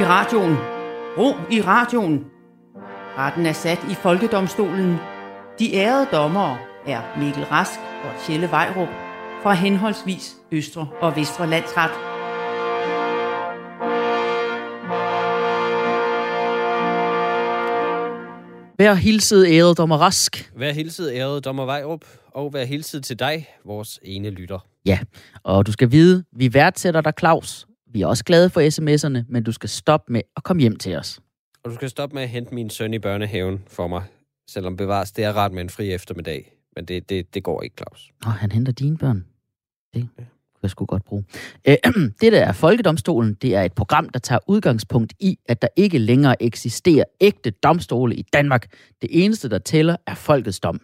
i radioen. Ro i radioen. Retten er sat i Folkedomstolen. De ærede dommere er Mikkel Rask og Tjelle Vejrup fra henholdsvis Østre og Vestre Landsret. Vær hilset, ærede dommer Rask. Vær hilset, ærede dommer Vejrup, og vær hilset til dig, vores ene lytter. Ja, og du skal vide, vi værdsætter dig, Claus. Vi er også glade for sms'erne, men du skal stoppe med at komme hjem til os. Og du skal stoppe med at hente min søn i børnehaven for mig, selvom bevares, det er ret med en fri eftermiddag. Men det, det, det går ikke, Claus. Nå, han henter dine børn. Det kunne jeg sgu godt bruge. Øh, det der er Folkedomstolen, det er et program, der tager udgangspunkt i, at der ikke længere eksisterer ægte domstole i Danmark. Det eneste, der tæller, er folkets dom.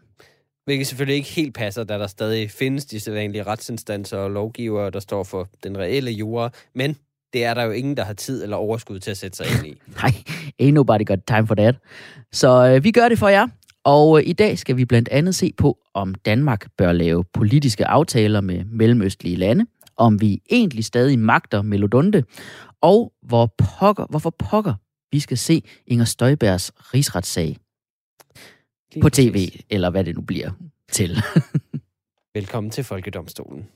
Hvilket selvfølgelig ikke helt passer, da der stadig findes de sædvanlige retsinstanser og lovgivere, der står for den reelle jura. Men det er der jo ingen, der har tid eller overskud til at sætte sig ind i. Nej, ain't nobody got time for that. Så øh, vi gør det for jer. Og øh, i dag skal vi blandt andet se på, om Danmark bør lave politiske aftaler med mellemøstlige lande, om vi egentlig stadig magter Melodunde, og hvor pokker, hvorfor pokker vi skal se Inger Støjbergs rigsretssag Lige på tv, præcis. eller hvad det nu bliver til. Velkommen til Folkedomstolen.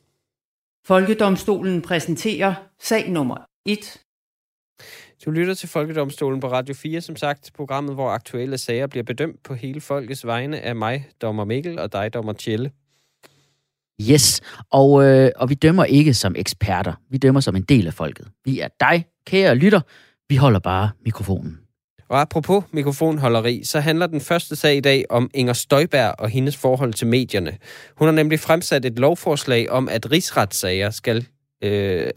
Folkedomstolen præsenterer sag nummer 1. Du lytter til Folkedomstolen på Radio 4, som sagt, programmet, hvor aktuelle sager bliver bedømt på hele folkets vegne af mig, dommer Mikkel, og dig, dommer Tjelle. Yes, og, øh, og vi dømmer ikke som eksperter. Vi dømmer som en del af folket. Vi er dig, kære lytter. Vi holder bare mikrofonen. Og apropos mikrofonholderi, så handler den første sag i dag om Inger Støjberg og hendes forhold til medierne. Hun har nemlig fremsat et lovforslag om, at rigsretssager skal øh,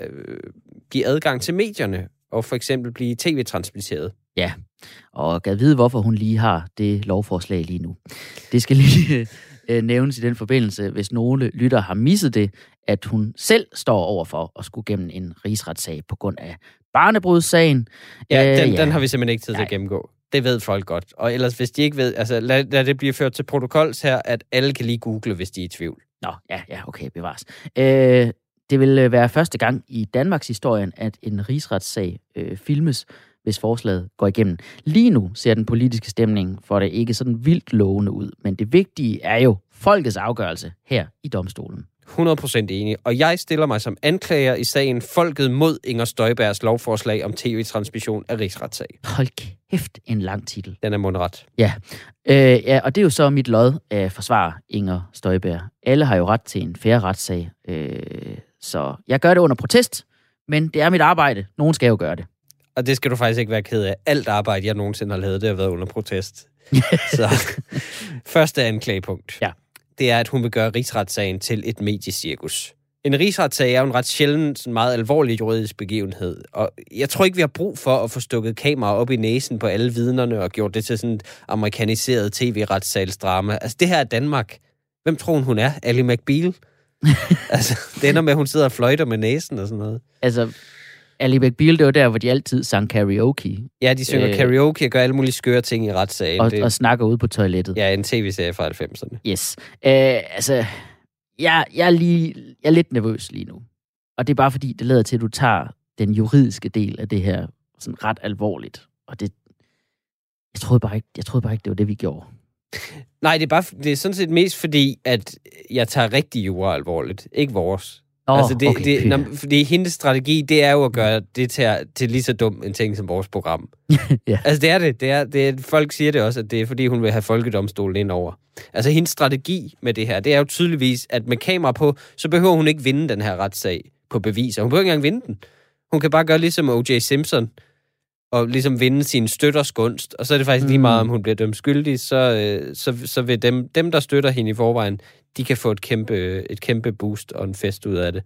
give adgang til medierne og for eksempel blive tv-transmitteret. Ja, og gad vide, hvorfor hun lige har det lovforslag lige nu. Det skal lige øh, øh nævnes i den forbindelse, hvis nogle lytter har misset det, at hun selv står over for at skulle gennem en rigsretssag på grund af barnebrudssagen. Ja, Øh, den, den har vi simpelthen ikke tid til at gennemgå. Det ved folk godt. Og ellers, hvis de ikke ved, altså lad, lad det blive ført til protokols her, at alle kan lige google, hvis de er i tvivl. Nå, ja, ja, okay, bevares. Øh, det vil øh, være første gang i Danmarks historien, at en rigsretssag øh, filmes, hvis forslaget går igennem. Lige nu ser den politiske stemning for det ikke sådan vildt lovende ud, men det vigtige er jo folkets afgørelse her i domstolen. 100% enig. Og jeg stiller mig som anklager i sagen Folket mod Inger Støjbergs lovforslag om tv-transmission af rigsretssag. Hold kæft, en lang titel. Den er mundret. Ja, øh, ja og det er jo så mit lod at forsvare Inger Støjberg. Alle har jo ret til en færre retssag, øh, så jeg gør det under protest, men det er mit arbejde. Nogen skal jo gøre det. Og det skal du faktisk ikke være ked af. Alt arbejde, jeg nogensinde har lavet, det har været under protest. Så første anklagepunkt. Ja. Det er, at hun vil gøre rigsretssagen til et mediecirkus. En rigsretssag er jo en ret sjælden, sådan meget alvorlig juridisk begivenhed. Og jeg tror ikke, vi har brug for at få stukket kamera op i næsen på alle vidnerne og gjort det til sådan et amerikaniseret tv-retssalsdrama. Altså, det her er Danmark. Hvem tror hun, hun er? Ali McBeal? altså, det ender med, at hun sidder og fløjter med næsen og sådan noget. Altså, Ali McBeal, det var der, hvor de altid sang karaoke Ja, de synger øh, karaoke og gør alle mulige skøre ting i retssagen. og, det, og snakker ude på toilettet. Ja, en tv-serie fra 90'erne. Yes. Øh, altså, jeg, jeg, er lige, jeg er lidt nervøs lige nu. Og det er bare fordi, det lader til, at du tager den juridiske del af det her sådan ret alvorligt. Og det, jeg troede bare ikke, jeg troede bare ikke det var det, vi gjorde. Nej, det er, bare, det er sådan set mest fordi, at jeg tager rigtig jura alvorligt. Ikke vores. Åh, altså det, okay, det, når, fordi hendes strategi, det er jo at gøre det til, til lige så dum en ting som vores program. Ja. Altså det er det. det, er, det er, folk siger det også, at det er fordi, hun vil have folkedomstolen ind over. Altså hendes strategi med det her, det er jo tydeligvis, at med kamera på, så behøver hun ikke vinde den her retssag på beviser. Hun behøver ikke engang vinde den. Hun kan bare gøre ligesom O.J. Simpson, og ligesom vinde sin støtters gunst. Og så er det faktisk mm. lige meget, om hun bliver dømt skyldig, så, øh, så, så vil dem, dem, der støtter hende i forvejen, de kan få et kæmpe, et kæmpe boost og en fest ud af det.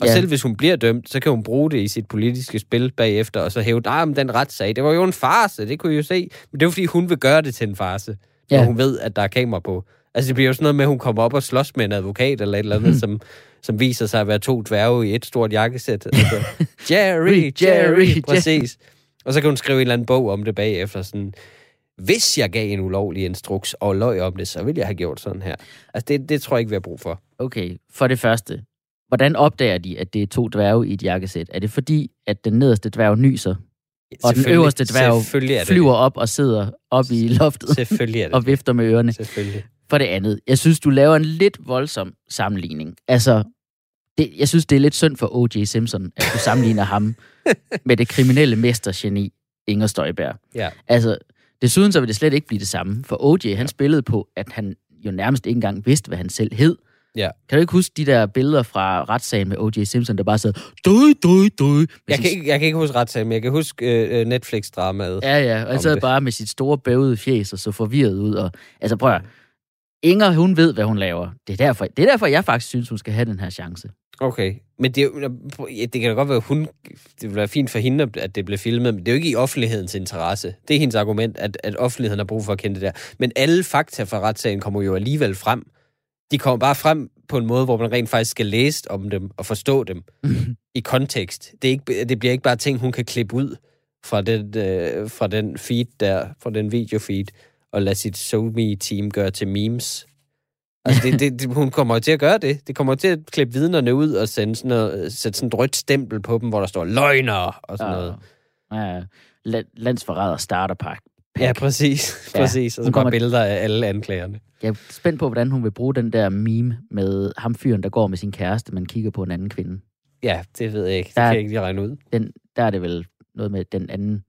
Og Ja. selv hvis hun bliver dømt, så kan hun bruge det i sit politiske spil bagefter, og så hæve, nej, men den retssag, det var jo en farse, det kunne I jo se. Men det er fordi hun vil gøre det til en farse, Ja. når hun ved, at der er kamera på. Altså, det bliver jo sådan noget med, at hun kommer op og slås med en advokat eller et eller andet, som, som viser sig at være to dværge i et stort jakkesæt. Altså, Jerry, Jerry, Jerry, Jerry. præcis. Og så kan hun skrive en eller anden bog om det bagefter, sådan, hvis jeg gav en ulovlig instruks og løg om det, så ville jeg have gjort sådan her. Altså, det, det tror jeg ikke, vi har brug for. Okay, for det første. Hvordan opdager de, at det er to dværge i et jakkesæt? Er det fordi, at den nederste dværg nyser? Og den øverste dværg selvfølgelig er det flyver op og sidder op i loftet Selvfølgelig er det og vifter med ørerne. Selvfølgelig. For det andet, jeg synes, du laver en lidt voldsom sammenligning. Altså, det, jeg synes, det er lidt synd for O.J. Simpson, at du sammenligner ham med det kriminelle mestergeni Inger Støjberg. Ja. Altså, desuden så vil det slet ikke blive det samme, for O.J. han spillede på, at han jo nærmest ikke engang vidste, hvad han selv hed. Ja. Kan du ikke huske de der billeder fra retssagen med O.J. Simpson, der bare sad, døj, døj, døj. Jeg kan, ikke, jeg kan ikke huske retssagen, men jeg kan huske øh, Netflix-dramaet. Ja, ja, og han sad det. bare med sit store bævede fjes og så forvirret ud. Og, altså prøv at. Inger, hun ved, hvad hun laver. Det er, derfor, det er derfor, jeg faktisk synes, hun skal have den her chance. Okay, men det, det kan da godt være, at hun, det vil være fint for hende, at det bliver filmet, men det er jo ikke i offentlighedens interesse. Det er hendes argument, at, at offentligheden har brug for at kende det der. Men alle fakta fra retssagen kommer jo alligevel frem. De kommer bare frem på en måde, hvor man rent faktisk skal læse om dem og forstå dem i kontekst. Det, er ikke, det bliver ikke bare ting, hun kan klippe ud fra den, øh, fra den feed der, fra den videofeed, og lade sit SoMe-team gøre til memes. Altså, det, det, det, hun kommer til at gøre det. Det kommer til at klippe vidnerne ud og sende sådan noget, sætte sådan et rødt stempel på dem, hvor der står løgner og sådan noget. Ja, la- landsforræder starterpakke. Ja, præcis. Ja, præcis. Og så kommer- billeder af alle anklagerne. Jeg er spændt på, hvordan hun vil bruge den der meme med ham fyren, der går med sin kæreste, man kigger på en anden kvinde. Ja, det ved jeg ikke. Det Der- kan jeg ikke lige regne ud. Den, der er det vel noget med den anden,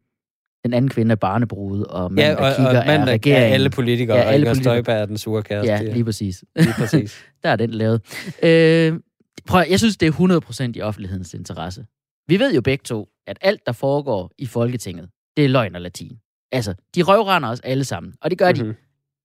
den anden kvinde er barnebrudet, og manden, Ja, og, kigger, og er manden er regeringen. alle politikere, Ja, alle og Inger politikere. Støjberg er den sure kæreste. Ja, lige præcis. lige præcis. der er den lavet. Øh, prøv, jeg synes, det er 100% i offentlighedens interesse. Vi ved jo begge to, at alt, der foregår i Folketinget, det er løgn og latin. Altså, de røvrender os alle sammen, og det gør de Mhm.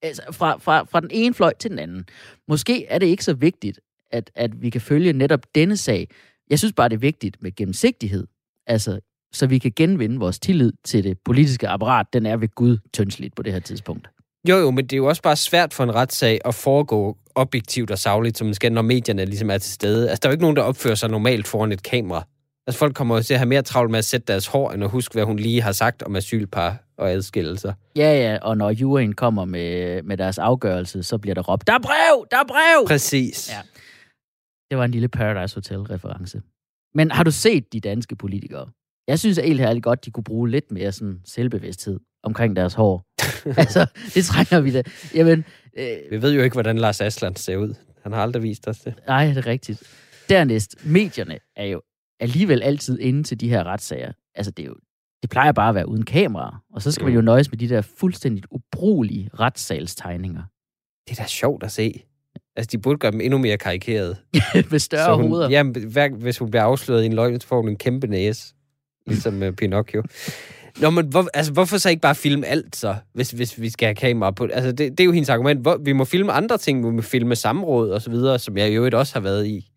altså, fra, fra, fra den ene fløj til den anden. Måske er det ikke så vigtigt, at, at vi kan følge netop denne sag. Jeg synes bare, det er vigtigt med gennemsigtighed. Altså, så vi kan genvinde vores tillid til det politiske apparat. Den er ved Gud tyndsligt på det her tidspunkt. Jo, jo, men det er jo også bare svært for en retssag at foregå objektivt og savligt, som den skal, når medierne ligesom er til stede. Altså, der er jo ikke nogen, der opfører sig normalt foran et kamera. Altså, folk kommer jo til at have mere travlt med at sætte deres hår, end at huske, hvad hun lige har sagt om asylpar og adskillelser. Ja, ja, og når juryen kommer med, med deres afgørelse, så bliver der råbt, der er brev, der er brev! Præcis. Ja. Det var en lille Paradise Hotel-reference. Men har du set de danske politikere? Jeg synes helt ærligt godt, de kunne bruge lidt mere sådan selvbevidsthed omkring deres hår. altså, det trænger vi da. Jamen, øh, Vi ved jo ikke, hvordan Lars Asland ser ud. Han har aldrig vist os det. nej, det er rigtigt. Dernæst, medierne er jo alligevel altid inde til de her retssager. Altså, det er jo det plejer bare at være uden kamera. Og så skal man jo nøjes med de der fuldstændig ubrugelige retssalstegninger. Det er da sjovt at se. Altså, de burde gøre dem endnu mere karikerede. med større hun, hoveder. Jamen, hver, hvis hun bliver afsløret i en løgn, så får hun en kæmpe næse. Ligesom uh, Pinocchio. Nå, men hvor, altså, hvorfor så ikke bare filme alt så, hvis, hvis vi skal have kamera på? Altså, det, det er jo hendes argument. Hvor, vi må filme andre ting, vi må filme samråd og så videre, som jeg i øvrigt også har været i.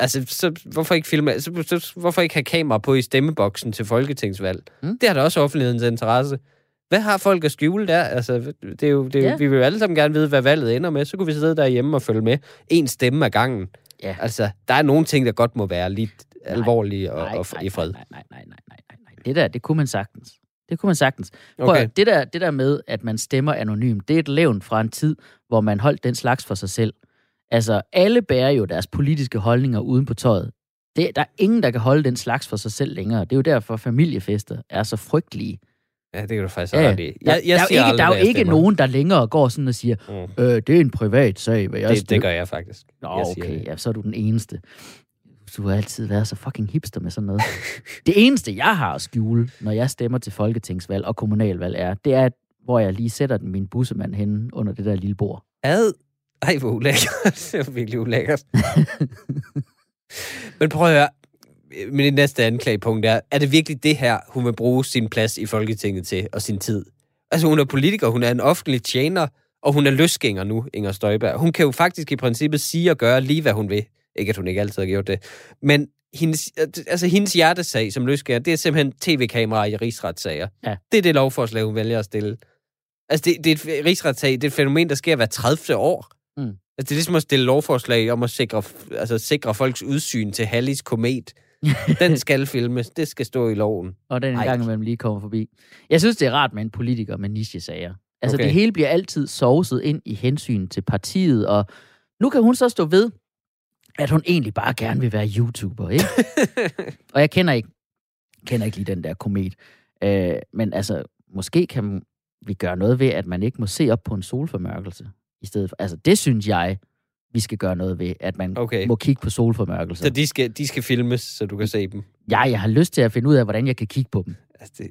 Altså, så hvorfor ikke filme, så, så, hvorfor ikke have kamera på i stemmeboksen til folketingsvalg? Mm. Det har da også offentlighedens interesse. Hvad har folk at skjule der? Altså, det er jo, det er jo, Ja. Vi vil jo alle sammen gerne vide, hvad valget ender med. Så kunne vi sidde derhjemme og følge med. En stemme ad gangen. Ja. Altså, der er nogle ting, der godt må være lidt alvorlige og, nej, og nej, i fred. Nej, nej, nej, nej, nej, nej, nej. Det der, det kunne man sagtens. Det kunne man sagtens. Prøv, Okay. det, der, det der med, at man stemmer anonymt, det er et levn fra en tid, hvor man holdt den slags for sig selv. Altså, alle bærer jo deres politiske holdninger uden på tøjet. Det, der er ingen, der kan holde den slags for sig selv længere. Det er jo derfor, familiefester er så frygtelige. Ja, det kan du faktisk Ja, ret i. Der, Jeg, jeg der, er siger jo ikke, der er jo ikke stemmer. nogen, der længere går sådan og siger, Mm. øh, det er en privat sag, hvad jeg Det, det stemmer." gør jeg faktisk. Nå, jeg okay, det. ja, så er du den eneste. Du har altid været så fucking hipster med sådan noget. det eneste, jeg har at skjule, når jeg stemmer til folketingsvalg og kommunalvalg, er, det er, hvor jeg lige sætter den, min bussemand henne under det der lille bord. Ad. Ej, hvor ulækkert. det var virkelig ulækkert. Men prøv at høre. Men det næste anklagepunkt er, er det virkelig det her, hun vil bruge sin plads i Folketinget til, og sin tid? Altså, hun er politiker, hun er en offentlig tjener, og hun er løsgænger nu, Inger Støjberg. Hun kan jo faktisk i princippet sige og gøre lige, hvad hun vil. Ikke, at hun ikke altid har gjort det. Men hendes, altså, hendes hjertesag som løsgænger, det er simpelthen tv-kameraer i rigsretssager. Ja. Det er det lovforslag, hun vælger at stille. Altså, det, det er et rigsretssag, det er et fænomen, der sker hver 30. år. Mm. Altså, det er ligesom at stille lovforslag om at sikre, altså, sikre folks udsyn til Hallis komet. Den skal filmes. Det skal stå i loven. Og den en Ej. gang imellem lige kommer forbi. Jeg synes, det er rart med en politiker med nichesager. Altså, Okay. det hele bliver altid sovset ind i hensyn til partiet, og nu kan hun så stå ved, at hun egentlig bare gerne vil være YouTuber, ikke? og jeg kender ikke, kender ikke lige den der komet. Øh, men altså, måske kan vi gøre noget ved, at man ikke må se op på en solformørkelse i stedet for. Altså, det synes jeg, vi skal gøre noget ved, at man Okay. må kigge på solformørkelser. Så de skal, de skal filmes, så du kan se dem. Ja, jeg har lyst til at finde ud af, hvordan jeg kan kigge på dem. Altså, det...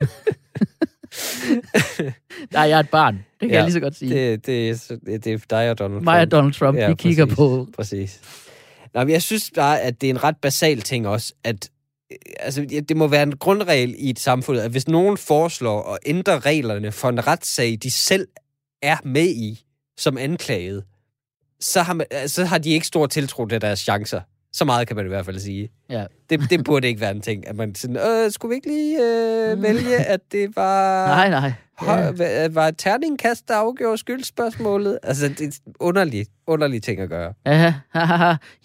Nej, jeg er et barn. Det kan Ja, jeg lige så godt sige. det, det, er det, det er dig og Donald Mig og Trump. Donald Trump, Ja, vi kigger præcis. på... Præcis. Nå, men jeg synes bare, at det er en ret basal ting også, at øh, altså, det må være en grundregel i et samfund, at hvis nogen foreslår at ændre reglerne for en retssag, de selv er med i som anklaget, så har, man, så har de ikke stor tiltro til deres chancer. Så meget kan man i hvert fald sige. Ja. Det, det burde ikke være en ting, at man sådan, øh, skulle vi ikke lige øh, vælge, at det var... Nej, nej. Ja. Var et terningkast, der afgjorde skyldspørgsmålet? Altså, det er underlig, underlig ting at gøre. Ja,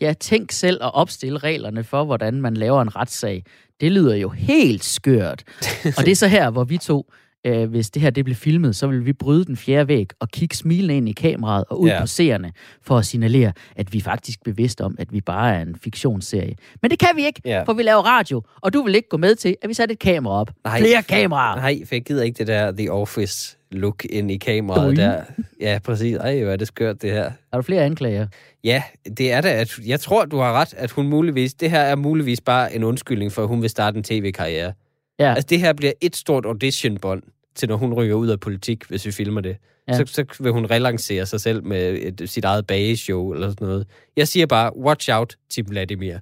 ja, tænk selv at opstille reglerne for, hvordan man laver en retssag. Det lyder jo helt skørt. Og det er så her, hvor vi to, øh, hvis det her det blev filmet, så vil vi bryde den fjerde væg og kigge smilende ind i kameraet og ud Ja. på seerne for at signalere, at vi er faktisk bevidste om, at vi bare er en fiktionsserie. Men det kan vi ikke, Ja. for vi laver radio, og du vil ikke gå med til, at vi satte et kamera op. Nej. Flere kameraer! Nej, for jeg gider ikke det der The Office look ind i kameraet Doing. der. Ja, præcis. Ej, hvor er det skørt, det her. Har du flere anklager? Ja, det er det. At, jeg tror, du har ret, at hun muligvis... Det her er muligvis bare en undskyldning for, at hun vil starte en tv-karriere. Ja. Altså, det her bliver et stort auditionbånd til, når hun rykker ud af politik, hvis vi filmer det. Ja. Så, så vil hun relancere sig selv med et, sit eget bageshow eller sådan noget. Jeg siger bare, watch out, Tim Vladimir.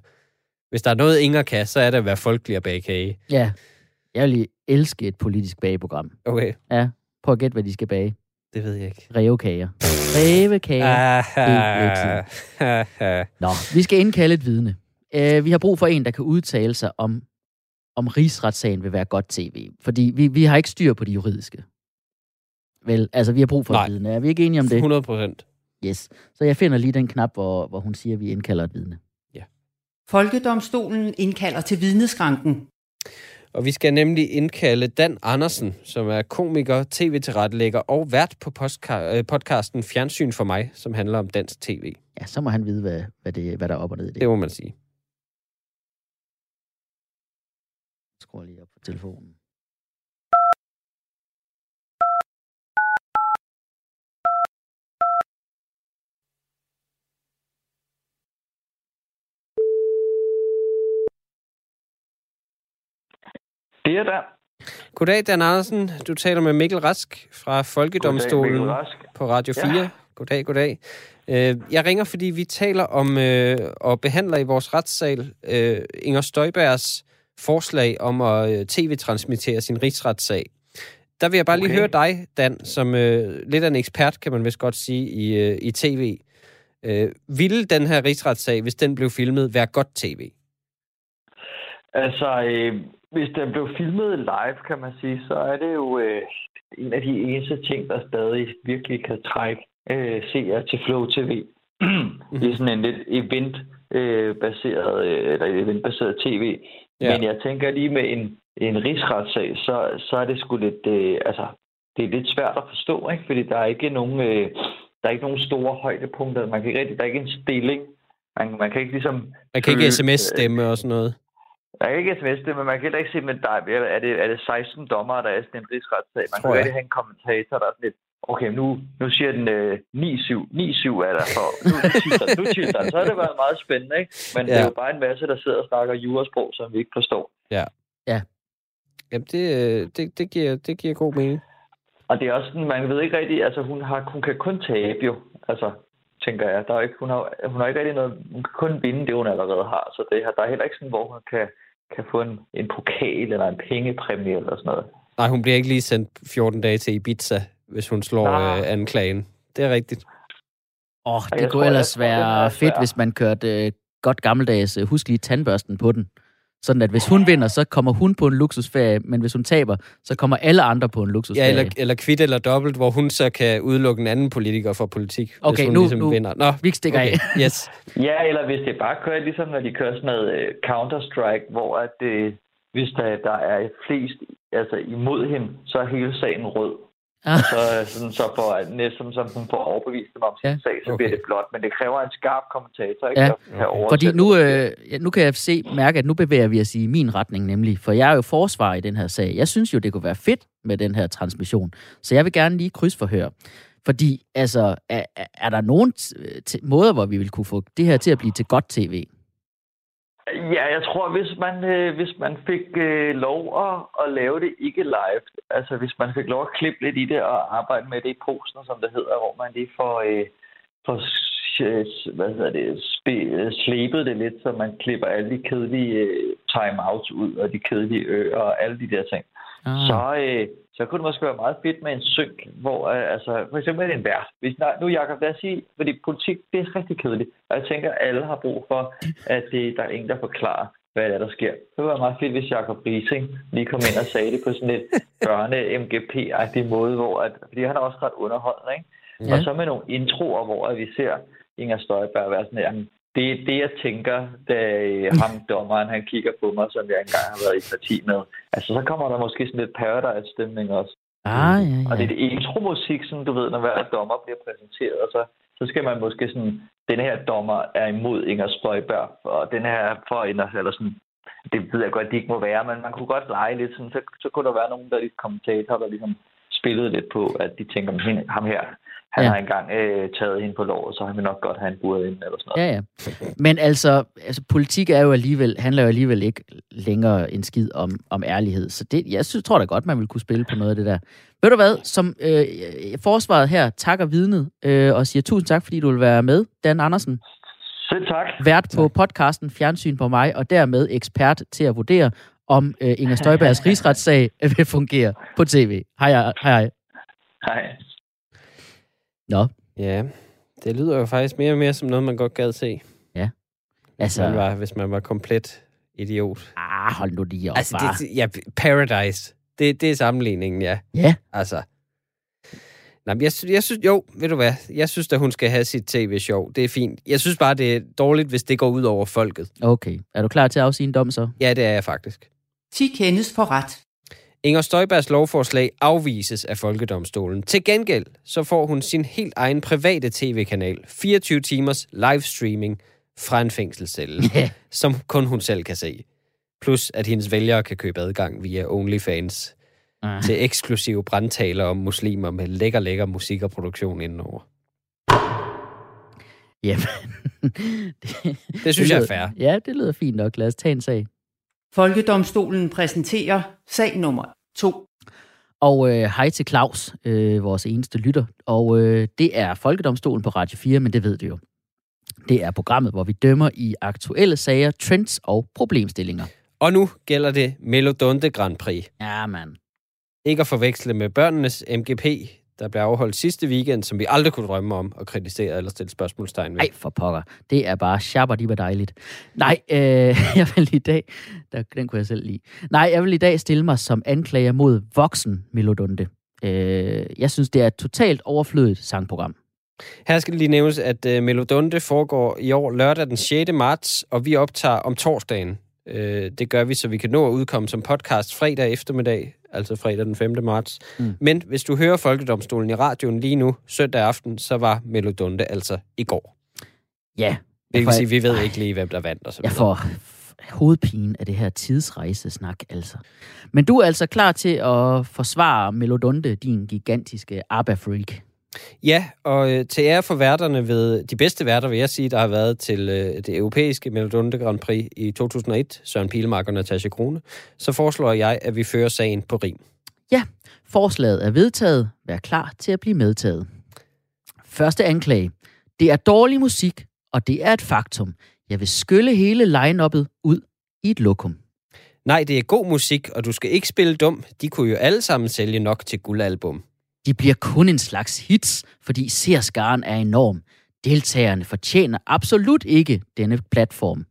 Hvis der er noget, Inger kan, så er det at være folkelig og bage kage. Ja. Jeg vil lige elske et politisk bageprogram. Okay, Ja. Prøv at gætte, hvad de skal bage. det ved jeg ikke. Revkager. Revkager. Ah, Nå, vi skal indkalde et vidne. Uh, vi har brug for en, der kan udtale sig om, om rigsretssagen vil være godt tv. Fordi vi, vi har ikke styr på det juridiske. Vel, altså vi har brug for Nej. et vidne. Er vi ikke enige om det? 100 procent. Yes. Så jeg finder lige den knap, hvor, hvor hun siger, at vi indkalder et vidne. Folkedomstolen indkalder til vidneskranken. Og vi skal nemlig indkalde Dan Andersen, som er komiker, tv-tilrettelægger og vært på øh, podcasten Fjernsyn for mig, som handler om dansk tv. Ja, så må han vide, hvad, hvad, det, hvad der er op og ned i det. Det må man sige. Skruer lige op på telefonen. Det er der. Goddag, Dan Andersen. Du taler med Mikkel Rask fra Folkedomstolen Goddag, Rask. på Radio 4. Ja. Ja. Goddag, goddag. Øh, Jeg ringer, fordi vi taler om øh, og behandler i vores retssal øh, Inger Støjbergs forslag om at øh, tv-transmittere sin rigsretssag. Der vil jeg bare lige Okay. høre dig, Dan, som øh, lidt af en ekspert, kan man vist godt sige, i, øh, i tv. Øh, ville den her rigsretssag, hvis den blev filmet, være godt tv? Altså, øh, hvis den blev filmet live, kan man sige, så er det jo øh, en af de eneste ting, der stadig virkelig kan trække øh, seere til Flow TV. det er sådan en lidt event-baseret, øh, eller eventbaseret tv. Ja. Men jeg tænker lige med en, en rigsretssag, så, så er det sgu lidt, øh, altså, det er lidt svært at forstå, ikke? Fordi der er ikke nogen, øh, der er ikke nogen store højdepunkter. Man kan ikke rigtig, der er ikke en stilling. Man, man kan ikke ligesom... Man kan ikke sms-stemme og sådan noget. Jeg kan ikke sms det, men man kan heller ikke se, men der er, er, det, er det 16 dommer, der er sådan en rigsretssag. Man kan rigtig have en kommentator, der er sådan lidt, okay, nu, nu siger den øh, 9-7. 9-7 er der for. Nu tilter, nu tilter. Så er det været meget spændende, ikke? Men ja. det Ja. er jo bare en masse, der sidder og snakker jurasprog, som vi ikke forstår. Jamen, det, øh, det, det, giver, det giver god mening. Og det er også sådan, man ved ikke rigtig, altså hun, har, hun kan kun tabe jo. Altså, tænker jeg. Der er ikke, hun, har, hun har ikke rigtig noget, hun kan kun vinde det, hun allerede har. Så det, her- der er heller ikke sådan, hvor hun kan, kan få en, en pokal eller en pengepræmie eller sådan noget. Nej, hun bliver ikke lige sendt 14 dage til Ibiza, hvis hun slår øh, anklagen. Det er rigtigt. Åh, oh, jeg det kunne tror- ellers jeg tror, være fedt, hvis man kørte øh, godt gammeldags øh, husk lige tandbørsten på den. Sådan at hvis hun vinder, så kommer hun på en luksusferie, men hvis hun taber, så kommer alle andre på en Ja, luksusferie. eller, eller kvit eller dobbelt, hvor hun så kan udelukke en anden politiker fra politik, Okay, hvis hun nu- ligesom nu- vinder. Nå, Vi stikker okay. af. Yes. Ja, eller hvis det bare kører, ligesom når de kører sådan noget øh, Counter-Strike, hvor at, øh, hvis der, der er flest altså imod hende, så er hele sagen rød. Ah. Og så, sådan, så for, næsten som hun får overbevist dem om sin Ja. sag, så Okay. bliver det blot. Men det kræver en skarp kommentator, ikke? Ja. Okay. Fordi nu, øh, nu kan jeg se, mærke, at nu bevæger vi os i min retning nemlig, for jeg er jo forsvar i den her sag. Jeg synes jo, det kunne være fedt med den her transmission, så jeg vil gerne lige krydsforhøre. Fordi, altså, er, er- er der nogen t- t- måder, hvor vi vil kunne få det her til at blive til godt tv? Ja, jeg tror, hvis man, øh, hvis man fik øh, lov at, at lave det ikke live, altså hvis man fik lov at klippe lidt i det og arbejde med det i posen, som det hedder, hvor man lige får, øh, får hvad hedder det, spe- slebet det lidt, så man klipper alle de kedelige øh, timeouts ud, og de kedelige øer og alle de der ting. Ah, så, øh, så kunne det måske være meget fedt med en synk, hvor øh, altså, for eksempel en vært. Hvis, nej, nu Jacob, lad os sige, fordi politik, det er rigtig kedeligt, og jeg tænker, at alle har brug for, at det, der er en, der forklarer, hvad det er, der sker. Det være meget fedt, hvis Jacob Riesing lige kom ind og sagde det på sådan et børne-MGP-agtig måde, hvor at, fordi han er også ret underholdende, ikke? Ja. Og så med nogle introer, hvor at vi ser Inger Støjberg være sådan her, "Jamen, det er det, jeg tænker, da ham dommeren, han kigger på mig, som jeg engang har været i parti med. Altså, så kommer der måske sådan lidt paradise-stemning også. ah ja, Og det ja. er det intromusik, sådan, du ved, når hver dommer bliver præsenteret, og så, så skal man måske sådan, den her dommer er imod Inger Støjberg, og den her er for Inger, eller sådan, det ved jeg godt, de ikke må være, men man kunne godt lege lidt sådan, så, så kunne der være nogen, der er lidt kommentatorer, der ligesom spillede lidt på, at de tænker, "Men hende- ham her, han Ja. har engang øh, taget hende på lov, så han vil nok godt have en bur ind, eller sådan noget. Ja, ja. Men altså, altså, politik er jo alligevel, handler jo alligevel ikke længere en skid om, om ærlighed. Så det, jeg synes, tror da godt, man vil kunne spille på noget af det der. Ved du hvad, som øh, forsvaret her takker vidnet øh, og siger tusind tak, fordi du vil være med, Dan Andersen, Selv tak. vært på podcasten Fjernsyn på mig, og dermed ekspert til at vurdere, om øh, Inger Støjbergs rigsretssag vil fungere på tv. Hej, hej, hej. Nå, Ja, det lyder jo faktisk mere og mere som noget, man godt gad se. Hvis, altså, man, var, hvis man var komplet idiot. ah, hold nu lige op, Altså, bare. det, ja, Paradise. Det, det er sammenligningen, ja. Ja, Altså. Nej, men jeg, jeg synes, jo, ved du hvad, jeg synes at hun skal have sit tv-show. Det er fint. Jeg synes bare, det er dårligt, hvis det går ud over folket. okay. Er du klar til at afsige en dom så? Ja, det er jeg faktisk. 10 kendes for ret. Inger Støjbergs lovforslag afvises af Folkedomstolen. Til gengæld så får hun sin helt egen private tv-kanal, 24 timers livestreaming fra en fængselscelle, Ja. som kun hun selv kan se. Plus at hendes vælgere kan købe adgang via OnlyFans Ah. til eksklusive brandtaler om muslimer med lækker, lækker musik og produktion indenover. Jamen, det, Det synes jeg er lyder- fair. Ja, det lyder fint nok. Lad os tage en sag. Folkedomstolen præsenterer sag nummer 2. Og øh, hej til Claus, øh, vores eneste lytter. Og øh, det er Folkedomstolen på Radio 4, men det ved du jo. Det er programmet, hvor vi dømmer i aktuelle sager, trends og problemstillinger. Og nu gælder det Melodonte Grand Prix. Ja, mand. Ikke at forveksle med børnenes MGP, der blev afholdt sidste weekend, som vi aldrig kunne drømme om at kritisere eller stille spørgsmålstegn ved. Ej, for pokker. Det er bare shabber, de var dejligt. Nej, øh, jeg vil i dag... Der, den kunne jeg selv lide. Nej, jeg vil i dag stille mig som anklager mod voksen Melodunde. Øh, jeg synes, det er et totalt overflødigt sangprogram. Her skal lige nævnes, at uh, Melodonte foregår i år lørdag den 6. marts, og vi optager om torsdagen. Uh, det gør vi, så vi kan nå at udkomme som podcast fredag eftermiddag, altså fredag den 5. marts. Mm. Men hvis du hører Folkedomstolen i radioen lige nu, søndag aften, så var Melodonte altså i går. Ja. Det vil sige, vi ved ikke lige, hvem der vandt og så Jeg får hovedpine af det her tidsrejsesnak, altså. Men du er altså klar til at forsvare Melodunde, din gigantiske ABBA-freak. Ja, og øh, til ære for værterne ved de bedste værter, vil jeg sige, der har været til øh, det europæiske Melodonte Grand Prix i 2001, Søren Pilmark og Natasha Krone, så foreslår jeg, at vi fører sagen på rim. Forslaget er vedtaget. Vær klar til at blive medtaget. Første anklage. Det er dårlig musik, og det er et faktum. Jeg vil skylle hele line-uppet ud i et lokum. Nej, det er god musik, og du skal ikke spille dum. De kunne jo alle sammen sælge nok til guldalbum. De bliver kun en slags hits, fordi seerskaren er enorm. Deltagerne fortjener absolut ikke denne platform.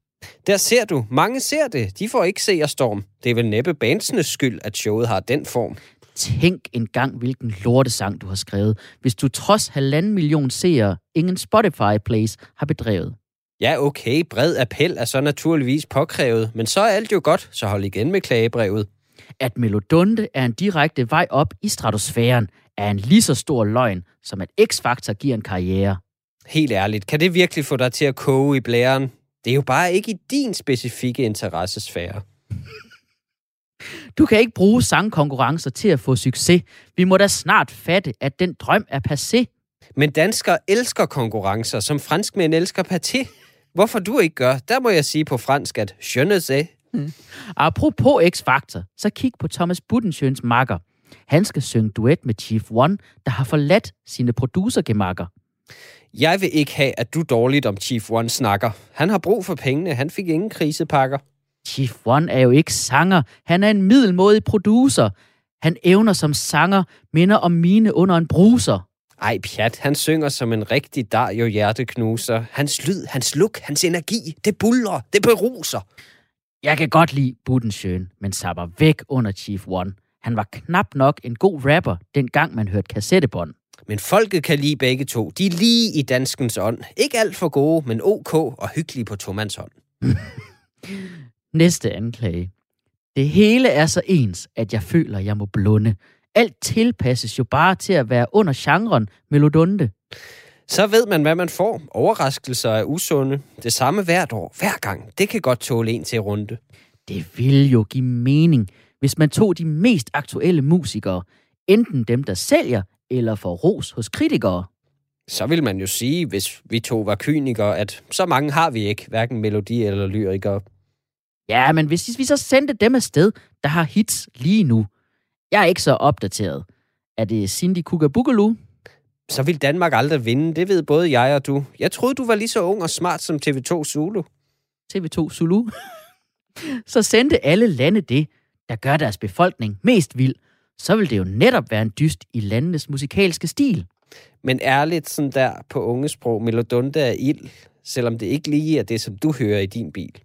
Der ser du. Mange ser det. De får ikke se storm. Det er vel næppe bandsenes skyld, at showet har den form. Tænk engang, hvilken lortesang du har skrevet, hvis du trods halvanden million seere ingen Spotify-plays har bedrevet. Ja, okay, bred appel er så naturligvis påkrævet, men så er alt jo godt, så hold igen med klagebrevet. At Melodunde er en direkte vej op i stratosfæren, er en lige så stor løgn, som at X-Factor giver en karriere. Helt ærligt, kan det virkelig få dig til at koge i blæren? Det er jo bare ikke i din specifikke interessesfære. Du kan ikke bruge sangkonkurrencer til at få succes. Vi må da snart fatte, at den drøm er passé. Men danskere elsker konkurrencer, som franskmænd elsker paté. Hvorfor du ikke gør, der må jeg sige på fransk, at je ne sais. Apropos X-Factor, så kig på Thomas Budensjøns makker. Han skal synge duet med Chief One, der har forladt sine producergemakker. Jeg vil ikke have, at du dårligt om Chief One snakker. Han har brug for pengene. Han fik ingen krisepakker. Chief One er jo ikke sanger. Han er en middelmådig producer. Han evner som sanger minder om mine under en bruser. Ej, pjat, han synger som en rigtig Dario hjerteknuser. Hans lyd, hans look, hans energi, det buller, det beruser. Jeg kan godt lide Budensjøen, men sapper væk under Chief One. Han var knap nok en god rapper, dengang man hørte kassettebånd. Men folket kan lide begge to. De er lige i danskens ånd. Ikke alt for gode, men ok og hyggelige på tomands hånd. Næste anklage. Det hele er så ens, at jeg føler, jeg må blunde. Alt tilpasses jo bare til at være under genren melodunde. Så ved man, hvad man får. Overraskelser er usunde. Det samme hvert år, hver gang. Det kan godt tåle en til runde. Det ville jo give mening, hvis man tog de mest aktuelle musikere, enten dem, der sælger eller får ros hos kritikere. Så vil man jo sige, hvis vi to var kynikere, at så mange har vi ikke, hverken melodi eller lyrikere. Ja, men hvis vi så sendte dem afsted, der har hits lige nu. Jeg er ikke så opdateret. Er det Cindy Kugabugulu? Så vil Danmark aldrig vinde, det ved både jeg og du. Jeg troede, du var lige så ung og smart som TV2 Zulu. TV2 Zulu? så sendte alle lande det, der gør deres befolkning mest vild. Så vil det jo netop være en dyst i landenes musikalske stil. Men ærligt sådan der på ungesprog, Melodunde er ild, selvom det ikke lige er det, som du hører i din bil.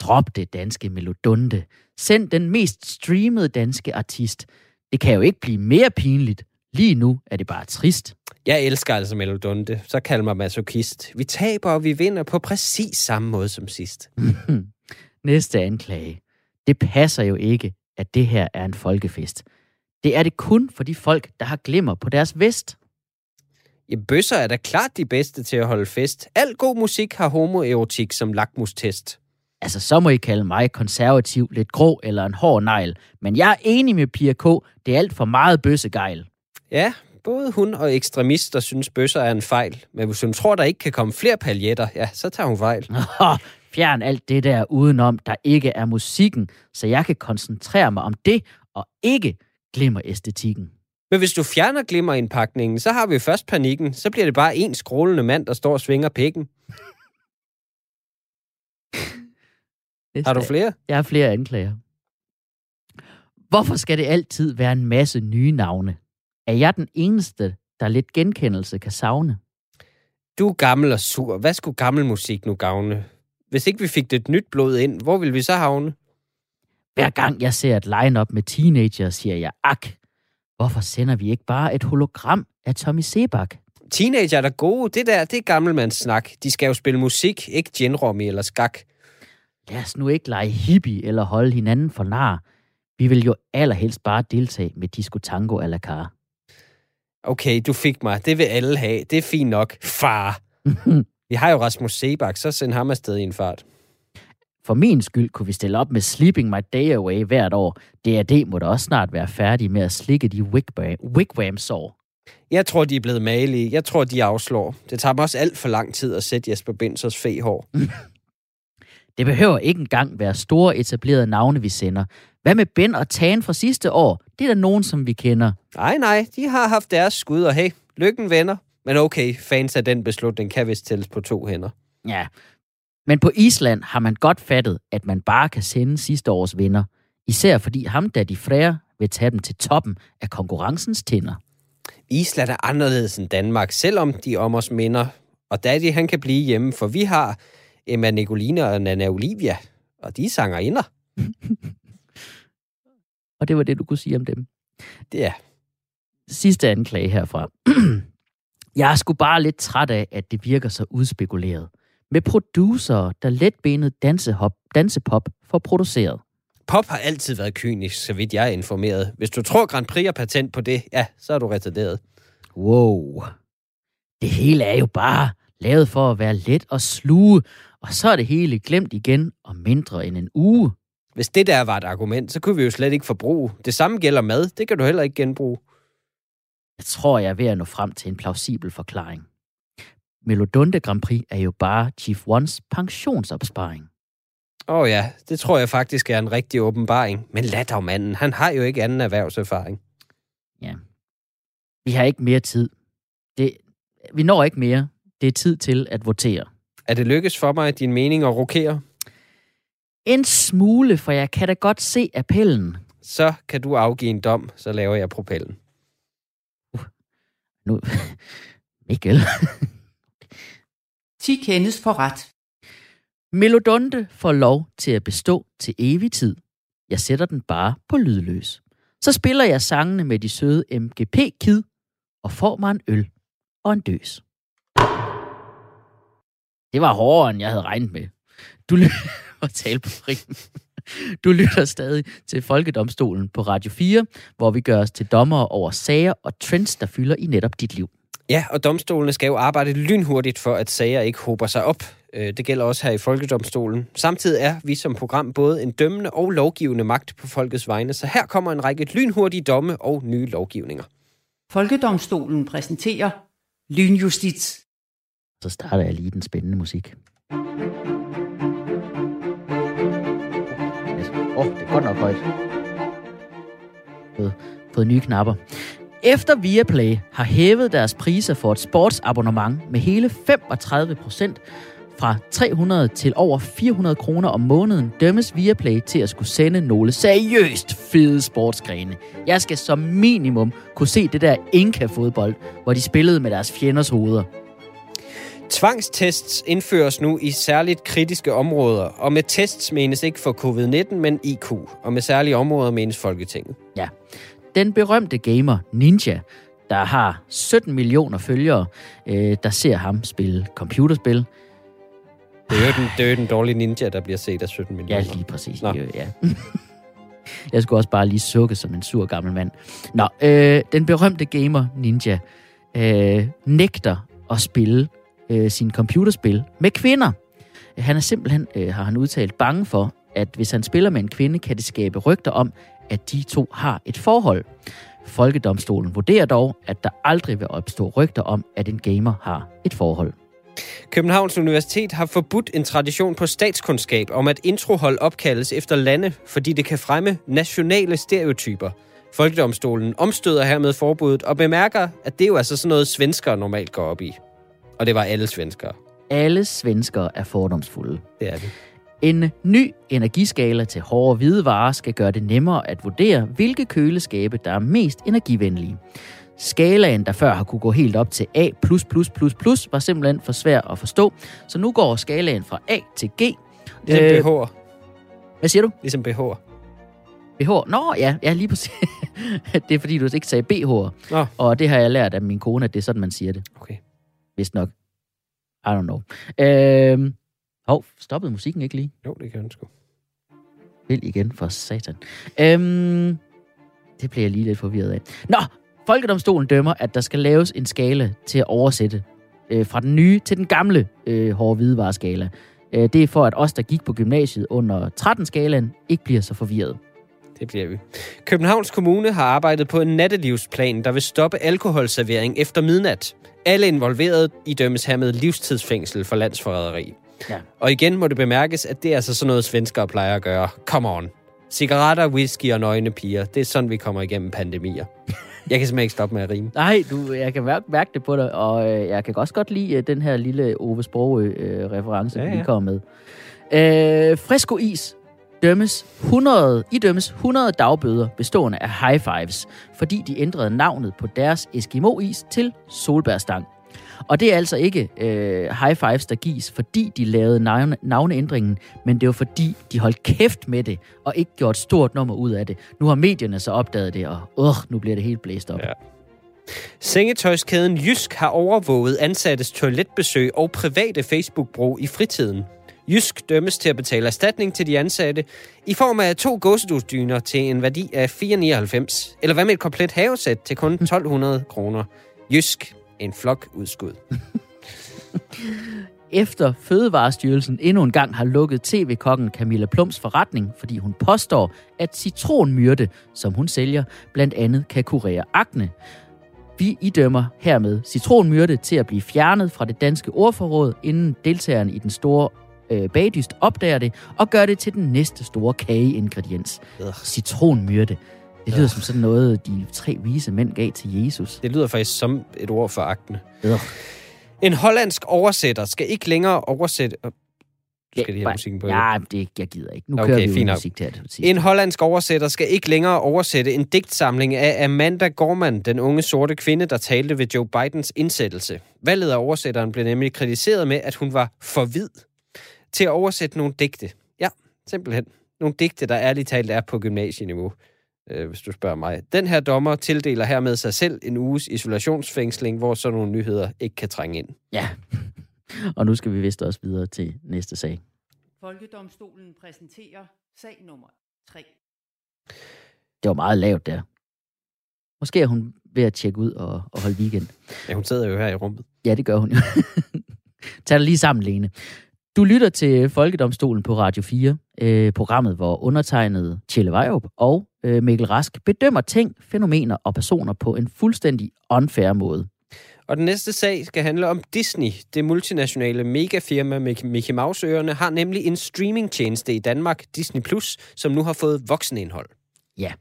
Drop det danske Melodunde. Send den mest streamede danske artist. Det kan jo ikke blive mere pinligt. Lige nu er det bare trist. Jeg elsker altså Melodunde, så kald mig masochist. Vi taber, og vi vinder på præcis samme måde som sidst. Næste anklage. Det passer jo ikke, at det her er en folkefest. Det er det kun for de folk, der har glimmer på deres vest. Ja, bøsser er da klart de bedste til at holde fest. Al god musik har homoerotik som lakmustest. Altså, så må I kalde mig konservativ, lidt grå eller en hård negl. Men jeg er enig med Pia K. Det er alt for meget bøssegejl. Ja, både hun og ekstremister synes, bøsser er en fejl. Men hvis hun tror, der ikke kan komme flere paljetter, ja, så tager hun fejl. Fjern alt det der udenom, der ikke er musikken, så jeg kan koncentrere mig om det, og ikke glimmer æstetikken. Men hvis du fjerner glimmerindpakningen, så har vi først panikken. Så bliver det bare en skrålende mand, der står og svinger pikken. Har du flere? Jeg har flere anklager. Hvorfor skal det altid være en masse nye navne? Er jeg den eneste, der lidt genkendelse kan savne? Du er gammel og sur. Hvad skulle gammel musik nu gavne? Hvis ikke vi fik det nyt blod ind, hvor vil vi så havne? Hver gang jeg ser et line-up med teenager, siger jeg, ak, hvorfor sender vi ikke bare et hologram af Tommy Sebak? Teenager er der gode. Det der, det er gammelmands snak. De skal jo spille musik, ikke genromi eller skak. Lad os nu ikke lege hippie eller holde hinanden for nar. Vi vil jo allerhelst bare deltage med Disco Tango a la car. Okay, du fik mig. Det vil alle have. Det er fint nok. Far. vi har jo Rasmus Sebak, så send ham afsted i en fart. For min skyld kunne vi stille op med Sleeping My Day Away hvert år. DRD må da også snart være færdig med at slikke de wigwam-sår. Jeg tror, de er blevet malige. Jeg tror, de afslår. Det tager mig også alt for lang tid at sætte Jesper Bensers fehår. Det behøver ikke engang være store etablerede navne, vi sender. Hvad med Ben og Tan fra sidste år? Det er der nogen, som vi kender. Nej, nej, de har haft deres skud, og hey, lykken venner. Men okay, fans af den beslutning kan vist tælles på to hænder. Ja, men på Island har man godt fattet, at man bare kan sende sidste års vinder. Især fordi ham, der de frære, vil tage dem til toppen af konkurrencens tænder. Island er anderledes end Danmark, selvom de om os minder. Og Daddy, han kan blive hjemme, for vi har Emma Nicoline og Nana Olivia, og de sanger inder. og det var det, du kunne sige om dem. Det er. Sidste anklage herfra. Jeg er sgu bare lidt træt af, at det virker så udspekuleret. Med producer, der letbenet dansehop, dansepop får produceret. Pop har altid været kynisk, så vidt jeg er informeret. Hvis du tror Grand Prix er patent på det, ja, så er du retarderet. Wow. Det hele er jo bare lavet for at være let og sluge, og så er det hele glemt igen om mindre end en uge. Hvis det der var et argument, så kunne vi jo slet ikke forbruge. Det samme gælder mad. Det kan du heller ikke genbruge. Jeg tror, jeg er ved at nå frem til en plausibel forklaring. Melodunde Grand Prix er jo bare Chief Ones pensionsopsparing. Åh oh ja, det tror jeg faktisk er en rigtig åbenbaring. Men lad dog manden, han har jo ikke anden erhvervserfaring. Ja. Vi har ikke mere tid. Det, vi når ikke mere. Det er tid til at votere. Er det lykkes for mig, din mening at rokere? En smule, for jeg kan da godt se appellen. Så kan du afgive en dom, så laver jeg propellen. Nu, Mikkel. 10 kendes for ret. Melodonte får lov til at bestå til evig tid. Jeg sætter den bare på lydløs. Så spiller jeg sangene med de søde MGP-kid og får mig en øl og en døs. Det var hårdere, end jeg havde regnet med. Du lytter tale på rim. Du lytter stadig til Folkedomstolen på Radio 4, hvor vi gør os til dommer over sager og trends, der fylder i netop dit liv. Ja, og domstolene skal jo arbejde lynhurtigt for, at sager ikke hober sig op. Øh, det gælder også her i Folkedomstolen. Samtidig er vi som program både en dømmende og lovgivende magt på folkets vegne, så her kommer en række lynhurtige domme og nye lovgivninger. Folkedomstolen præsenterer Lynjustits. Så starter jeg lige den spændende musik. Åh, oh, det er godt nok højt. Fået, fået nye knapper. Efter Viaplay har hævet deres priser for et sportsabonnement med hele 35 procent fra 300 til over 400 kroner om måneden, dømmes Viaplay til at skulle sende nogle seriøst fede sportsgrene. Jeg skal som minimum kunne se det der Inka-fodbold, hvor de spillede med deres fjenders hoveder. Tvangstests indføres nu i særligt kritiske områder, og med tests menes ikke for covid-19, men IQ, og med særlige områder menes Folketinget. Ja. Den berømte gamer Ninja, der har 17 millioner følgere, øh, der ser ham spille computerspil. Det er, jo den, det er jo den dårlige ninja, der bliver set af 17 millioner. Ja, lige præcis. Nå. Jo, ja. Jeg skulle også bare lige sukke som en sur gammel mand. Nå, øh, den berømte gamer Ninja øh, nægter at spille øh, sin computerspil med kvinder. Han er simpelthen, øh, har han udtalt, bange for, at hvis han spiller med en kvinde, kan det skabe rygter om, at de to har et forhold. Folkedomstolen vurderer dog, at der aldrig vil opstå rygter om, at en gamer har et forhold. Københavns Universitet har forbudt en tradition på statskundskab om, at introhold opkaldes efter lande, fordi det kan fremme nationale stereotyper. Folkedomstolen omstøder hermed forbuddet og bemærker, at det er jo altså sådan noget, svenskere normalt går op i. Og det var alle svenskere. Alle svenskere er fordomsfulde. Det er det. En ny energiskala til hårde hvide varer skal gøre det nemmere at vurdere, hvilke køleskabe, der er mest energivenlige. Skalaen, der før har kunne gå helt op til A++++, var simpelthen for svær at forstå, så nu går skalaen fra A til G. Ligesom Øh, BH'er. Hvad siger du? Ligesom BH'er. BH? Nå, ja, ja lige præcis. det er fordi, du ikke sagde BH'er. Nå. Og det har jeg lært af min kone, at det er sådan, man siger det. Okay. Vist nok. I don't know. Øhm, hov, stoppede musikken ikke lige? Jo, det kan den sgu. Vil igen for satan. Øhm, det bliver jeg lige lidt forvirret af. Nå, Folkedomstolen dømmer, at der skal laves en skala til at oversætte øh, fra den nye til den gamle øh, hårde hvidevareskala. Øh, det er for, at os, der gik på gymnasiet under 13-skalaen, ikke bliver så forvirret. Det bliver vi. Københavns Kommune har arbejdet på en nattelivsplan, der vil stoppe alkoholservering efter midnat. Alle involverede idømmes hermed livstidsfængsel for landsforræderi. Ja. Og igen må det bemærkes, at det er altså sådan noget, svenskere plejer at gøre. Come on. Cigaretter, whisky og nøgne piger. Det er sådan, vi kommer igennem pandemier. Jeg kan simpelthen ikke stoppe med at rime. Nej, du, jeg kan mærke, mærke det på dig, og øh, jeg kan også godt lide øh, den her lille Ove Sprogø-reference, Ja, øh, ja. vi kommer med. Øh, Fresco Is dømmes 100, idømmes 100 dagbøder bestående af high fives, fordi de ændrede navnet på deres Eskimo-is til solbærstang. Og det er altså ikke øh, high fives, der gives, fordi de lavede navne, navneændringen, men det var fordi, de holdt kæft med det, og ikke gjort et stort nummer ud af det. Nu har medierne så opdaget det, og øh, nu bliver det helt blæst op. Ja. Sengetøjskæden Jysk har overvåget ansattes toiletbesøg og private Facebook-brug i fritiden. Jysk dømmes til at betale erstatning til de ansatte i form af to gåsedusdyner til en værdi af 4,99. Eller hvad med et komplet havesæt til kun 1200 kroner. Jysk. En flok udskud. Efter Fødevarestyrelsen endnu en gang har lukket tv-kokken Camilla Plums forretning, fordi hun påstår, at citronmyrte, som hun sælger, blandt andet kan kurere akne. Vi idømmer hermed citronmyrte til at blive fjernet fra det danske ordforråd, inden deltagerne i den store øh, bagdyst opdager det og gør det til den næste store kageingrediens. Ugh. Citronmyrte. Det lyder som sådan noget, de tre vise mænd gav til Jesus. Det lyder faktisk som et ord for akne. Ugh. En hollandsk oversætter skal ikke længere oversætte... Du skal lige have musikken på. Ja, det, jeg gider ikke. Nu Okay, kører vi fint musik til En hollandsk oversætter skal ikke længere oversætte en digtsamling af Amanda Gorman, den unge sorte kvinde, der talte ved Joe Bidens indsættelse. Valget af oversætteren blev nemlig kritiseret med, at hun var for hvid til at oversætte nogle digte. Ja, simpelthen. Nogle digte, der ærligt talt er på gymnasieniveau, øh, hvis du spørger mig. Den her dommer tildeler hermed sig selv en uges isolationsfængsling, hvor sådan nogle nyheder ikke kan trænge ind. Ja. Og nu skal vi vist også videre til næste sag. Folkedomstolen præsenterer sag nummer 3. Det var meget lavt der. Måske er hun ved at tjekke ud og, og holde weekend. Ja, hun sidder jo her i rummet. Ja, det gør hun jo. Tag dig lige sammen, Lene. Du lytter til Folkedomstolen på Radio 4, øh, programmet, hvor undertegnede Tjelle Vejrup og øh, Mikkel Rask bedømmer ting, fænomener og personer på en fuldstændig unfair måde. Og den næste sag skal handle om Disney. Det multinationale megafirma med Mickey Mouse-øerne har nemlig en streamingtjeneste i Danmark, Disney+, Plus, som nu har fået voksenindhold. Ja.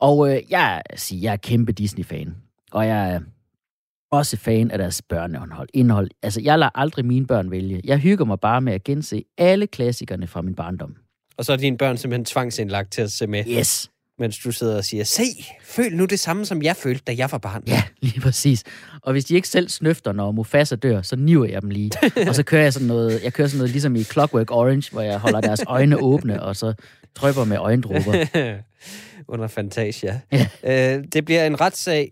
Og øh, jeg, siger, jeg er kæmpe Disney-fan. Og jeg er også fan af deres børneindhold. Indhold. Altså, jeg lader aldrig mine børn vælge. Jeg hygger mig bare med at gense alle klassikerne fra min barndom. Og så er dine børn simpelthen tvangsindlagt til at se med, Yes. mens du sidder og siger, se, føl nu det samme, som jeg følte, da jeg var barn. Ja, lige præcis. Og hvis de ikke selv snøfter, når Mufasa dør, så niver jeg dem lige. og så kører jeg sådan noget, jeg kører sådan noget ligesom i Clockwork Orange, hvor jeg holder deres øjne åbne, og så drypper med øjendråber. Under Fantasia. Ja. Øh, det bliver en retssag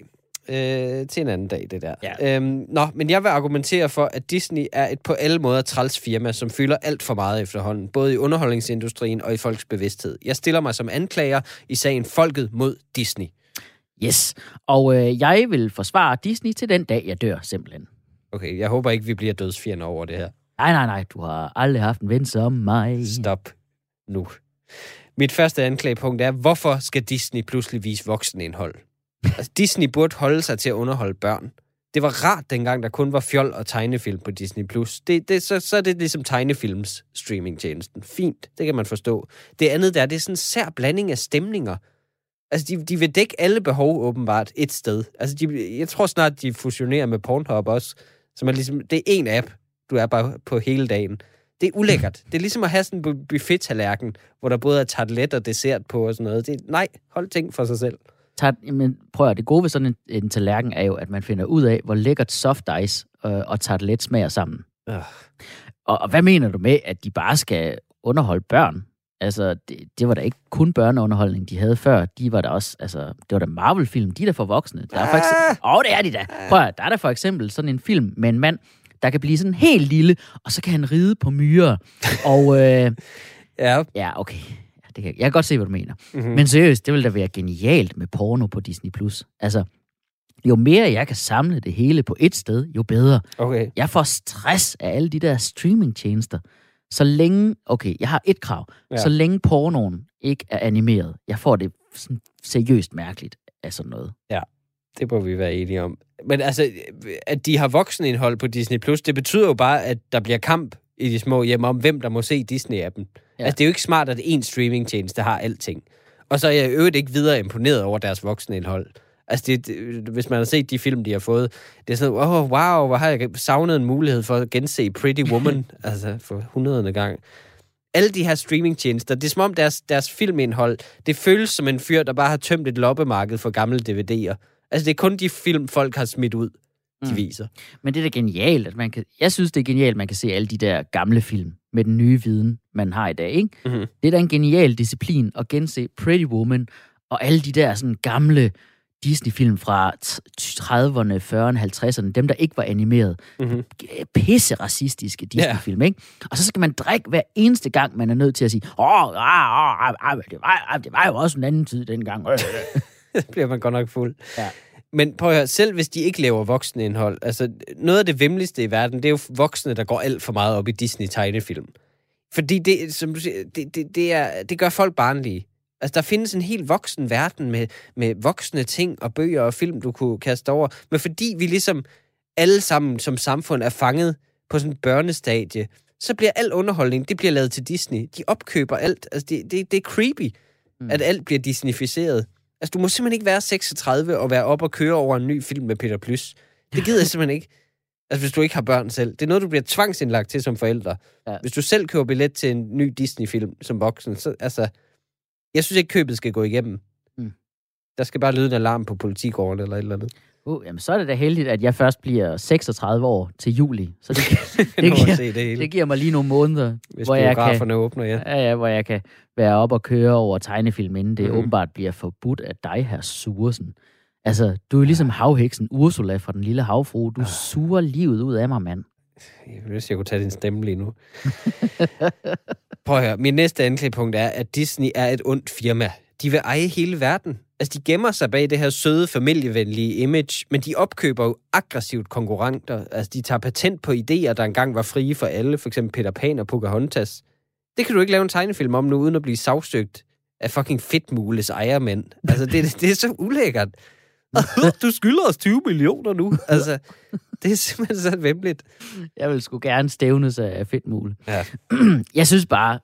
øh, til en anden dag, det der. Ja. Øhm, nå, men jeg vil argumentere for, at Disney er et på alle måder træls firma, som fylder alt for meget efterhånden, både i underholdningsindustrien og i folks bevidsthed. Jeg stiller mig som anklager i sagen Folket mod Disney. Yes. Og øh, jeg vil forsvare Disney til den dag, jeg dør, simpelthen. Okay, jeg håber ikke, vi bliver dødsfjender over det her. Nej, nej, nej, du har aldrig haft en ven som mig. Stop nu. Mit første anklagepunkt er, hvorfor skal Disney pludselig vise voksenindhold? Altså, Disney burde holde sig til at underholde børn. Det var rart dengang, der kun var fjol og tegnefilm på Disney+. Plus. Det, det, så, så er det ligesom tegnefilms streamingtjenesten. Fint, det kan man forstå. Det andet der, det er sådan en sær blanding af stemninger. Altså, de, de vil dække alle behov åbenbart et sted. Altså, de, jeg tror snart, de fusionerer med Pornhub også. Som er ligesom, det er en app, du er bare på hele dagen. Det er ulækkert. Det er ligesom at have sådan en buffet-tallerken, hvor der både er tartelet og dessert på og sådan noget. Det, nej, hold ting for sig selv. Tag, jamen, prøv at det gode ved sådan en, en tallerken er jo, at man finder ud af, hvor lækkert soft ice øh, og tartelet smager sammen. Øh. Og, og hvad mener du med, at de bare skal underholde børn? Altså, det, det var da ikke kun børneunderholdning, de havde før. De var der også, altså, det var da Marvel-film, de er der for voksne. Der er for eksempel, åh, det er de da. Prøv at, der er der for eksempel sådan en film med en mand, der kan blive sådan helt lille, og så kan han ride på myrer. Og øh, Ja, ja, okay. Ja, det kan, jeg kan godt se, hvad du mener. mm-hmm. Men seriøst, det ville da være genialt med porno på Disney+. Plus. Altså, jo mere jeg kan samle det hele på et sted, jo bedre. okay. Jeg får stress af alle de der streamingtjenester. Så længe, okay, jeg har et krav. Ja. Ja. Så længe pornoen ikke er animeret. Jeg får det sådan seriøst mærkeligt af sådan noget. Det må vi være enige om. Men altså, at de har voksenindhold på Disney+, Plus, det betyder jo bare, at der bliver kamp i de små hjem om, hvem der må se Disney-appen. Ja. Altså, det er jo ikke smart, at én streamingtjeneste har alting. Og så er jeg i øvrigt ikke videre imponeret over deres voksenindhold. Altså, det, det, hvis man har set de film, de har fået, det er sådan, oh, wow, hvor har jeg savnet en mulighed for at gense Pretty Woman, altså for hundredende gang. Alle de her streamingtjenester, det er som om deres, deres filmindhold, det føles som en fyr, der bare har tømt et loppemarked for gamle DVD'er. Altså, det er kun de film, folk har smidt ud, de Mm. viser. Men det er da genialt, at man kan... Jeg synes, det er genialt, at man kan se alle de der gamle film med den nye viden, man har i dag, ikke? Mhm. Det er da en genial disciplin at gense Pretty Woman og alle de der sådan gamle Disney-film fra t- 30'erne, 40'erne, 50'erne, dem der ikke var animeret. Mm-hmm. Pisse racistiske Disney-film, ikke? Og så skal man drikke hver eneste gang, man er nødt til at sige, åh, oh, ah, ah, ah, det, var, ah, det var jo også en anden tid dengang. bliver man godt nok fuld. Ja. Men prøv at høre, selv hvis de ikke laver voksenindhold, altså noget af det vemmeligste i verden, det er jo voksne, der går alt for meget op i Disney-tegnefilm. Fordi det, som du siger, det, det, det, er, det gør folk barnlige. Altså, der findes en helt voksen verden med, med voksne ting og bøger og film, du kunne kaste over. Men fordi vi ligesom alle sammen som samfund er fanget på sådan en børnestadie, så bliver al underholdning, det bliver lavet til Disney. De opkøber alt. Altså, det, det, det er creepy, mm. at alt bliver disneyficeret. Altså, du må simpelthen ikke være 36 og være op og køre over en ny film med Peter Plys. Det gider jeg simpelthen ikke. Altså, hvis du ikke har børn selv. Det er noget, du bliver tvangsindlagt til som forældre. Ja. Hvis du selv køber billet til en ny Disney-film som voksen, så altså... Jeg synes ikke, købet skal gå igennem. Mm. Der skal bare lyde en alarm på politigården eller et eller andet. Uh, jamen, så er det da heldigt, at jeg først bliver 36 år til juli. Så det, det, giver, det hele. det giver mig lige nogle måneder, Hvis hvor jeg kan, åbner, ja. ja, ja, hvor jeg kan være op og køre over tegnefilm, inden det mm. åbenbart bliver forbudt af dig, her Sursen. Altså, du er ligesom havheksen Ursula fra Den Lille Havfru. Du suger livet ud af mig, mand. Jeg hvis jeg kunne tage din stemme lige nu. Prøv at høre. Min næste anklagepunkt er, at Disney er et ondt firma. De vil eje hele verden. Altså, de gemmer sig bag det her søde, familievenlige image, men de opkøber jo aggressivt konkurrenter. Altså, de tager patent på idéer, der engang var frie for alle, for eksempel Peter Pan og Pocahontas. Det kan du ikke lave en tegnefilm om nu, uden at blive sagsøgt af fucking fedtmules ejermænd. Altså, det, det er så ulækkert. du skylder os 20 millioner nu. Altså, det er simpelthen så vemmeligt. Jeg vil sgu gerne stævnes af fedtmule. Ja. Jeg synes bare,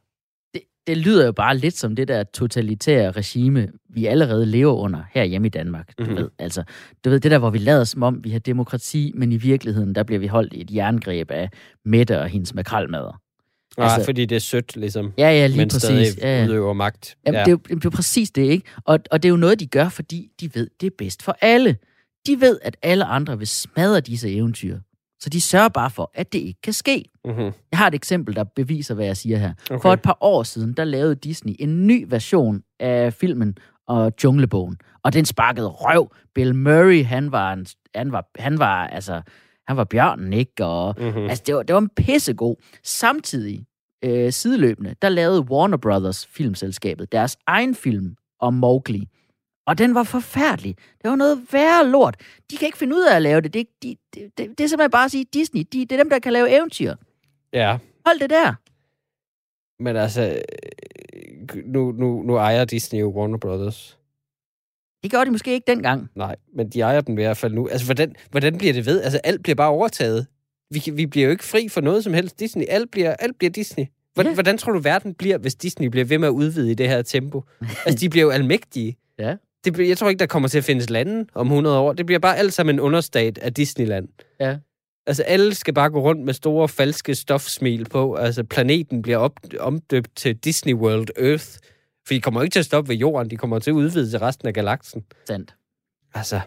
det, lyder jo bare lidt som det der totalitære regime, vi allerede lever under her hjemme i Danmark. Du Mhm. ved, altså, du ved, det der, hvor vi lader som om, vi har demokrati, men i virkeligheden, der bliver vi holdt i et jerngreb af Mette og hendes makralmadder. Nej, Altså- altså, fordi det er sødt, ligesom. Ja, ja, lige men præcis. stadig Ja, ja. udøver magt. Jamen, ja. det, er jo, det er jo præcis det, ikke? Og, og det er jo noget, de gør, fordi de ved, det er bedst for alle. De ved, at alle andre vil smadre disse eventyr. Så de sørger bare for, at det ikke kan ske. Mm-hmm. Jeg har et eksempel, der beviser, hvad jeg siger her. Okay. For et par år siden, der lavede Disney en ny version af filmen og Junglebogen. Og den sparkede røv. Bill Murray, han var, en, han var, han var, altså, han var bjørnen, ikke? Og, Mm-hmm. Altså, det var, det var en pissegod. Samtidig, øh, sideløbende, der lavede Warner Brothers filmselskabet deres egen film om Mowgli. Og den var forfærdelig. Det var noget værre lort. De kan ikke finde ud af at lave det. Det, de, det, det, det er simpelthen bare at sige, Disney, de, det er dem, der kan lave eventyr. Ja, Hold det der. men altså, øh, nu, nu, nu ejer Disney jo Warner Brothers. Det gjorde de måske ikke dengang. Nej, men de ejer den i hvert fald nu. Altså, hvordan, hvordan bliver det ved? Altså, alt bliver bare overtaget. Vi, vi bliver jo ikke fri for noget som helst Disney. Alt bliver, alt bliver Disney. Hvordan, Ja. hvordan tror du, verden bliver, hvis Disney bliver ved med at udvide i det her tempo? Altså, de bliver jo almægtige. Ja. Det, jeg tror ikke, der kommer til at findes lande om 100 år. Det bliver bare alt sammen en understat af Disneyland. Ja. Altså, alle skal bare gå rundt med store, falske stofsmil på. Altså, planeten bliver op, omdøbt til Disney World Earth. For de kommer ikke til at stoppe ved jorden. De kommer til at udvide til resten af galaksen. Sandt. Altså...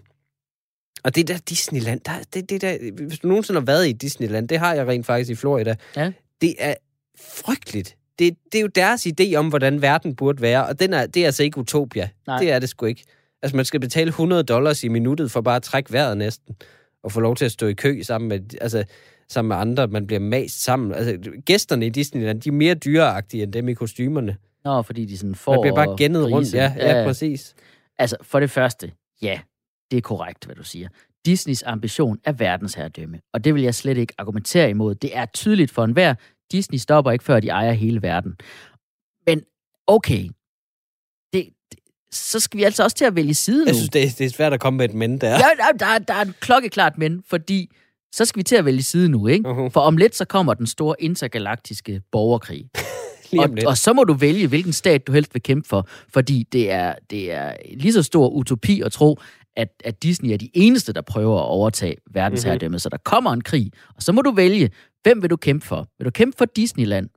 Og det der Disneyland, der, det, det der, hvis du nogensinde har været i Disneyland, det har jeg rent faktisk i Florida, Ja. det er frygteligt. Det, det er jo deres idé om, hvordan verden burde være, og den er, det er altså ikke utopia. Nej. Det er det sgu ikke. Altså, man skal betale 100 dollars i minuttet for bare at trække vejret næsten, og få lov til at stå i kø sammen med, altså, sammen med andre. Man bliver mast sammen. Altså, gæsterne i Disneyland, de er mere dyreagtige end dem i kostymerne. Nå, fordi de sådan får... Man bliver bare gennet rundt. grise. Ja, ja, præcis. Altså, for det første, ja, det er korrekt, hvad du siger. Disneys ambition er verdensherredømme, og det vil jeg slet ikke argumentere imod. Det er tydeligt for enhver. Disney stopper ikke, før de ejer hele verden. Men okay, det, det, så skal vi altså også til at vælge side nu. Jeg synes, det er, det er svært at komme med et men der. Ja, der, der, er et klokkeklart men, fordi så skal vi til at vælge side nu, ikke? Mhm. For om lidt, så kommer den store intergalaktiske borgerkrig. Og, og så må du vælge, hvilken stat du helst vil kæmpe for, fordi det er, det er lige så stor utopi at tro, at, at Disney er de eneste, der prøver at overtage verdensherredømmet. Mm-hmm. Så der kommer en krig, og så må du vælge, hvem vil du kæmpe for? Vil du kæmpe for Disneyland,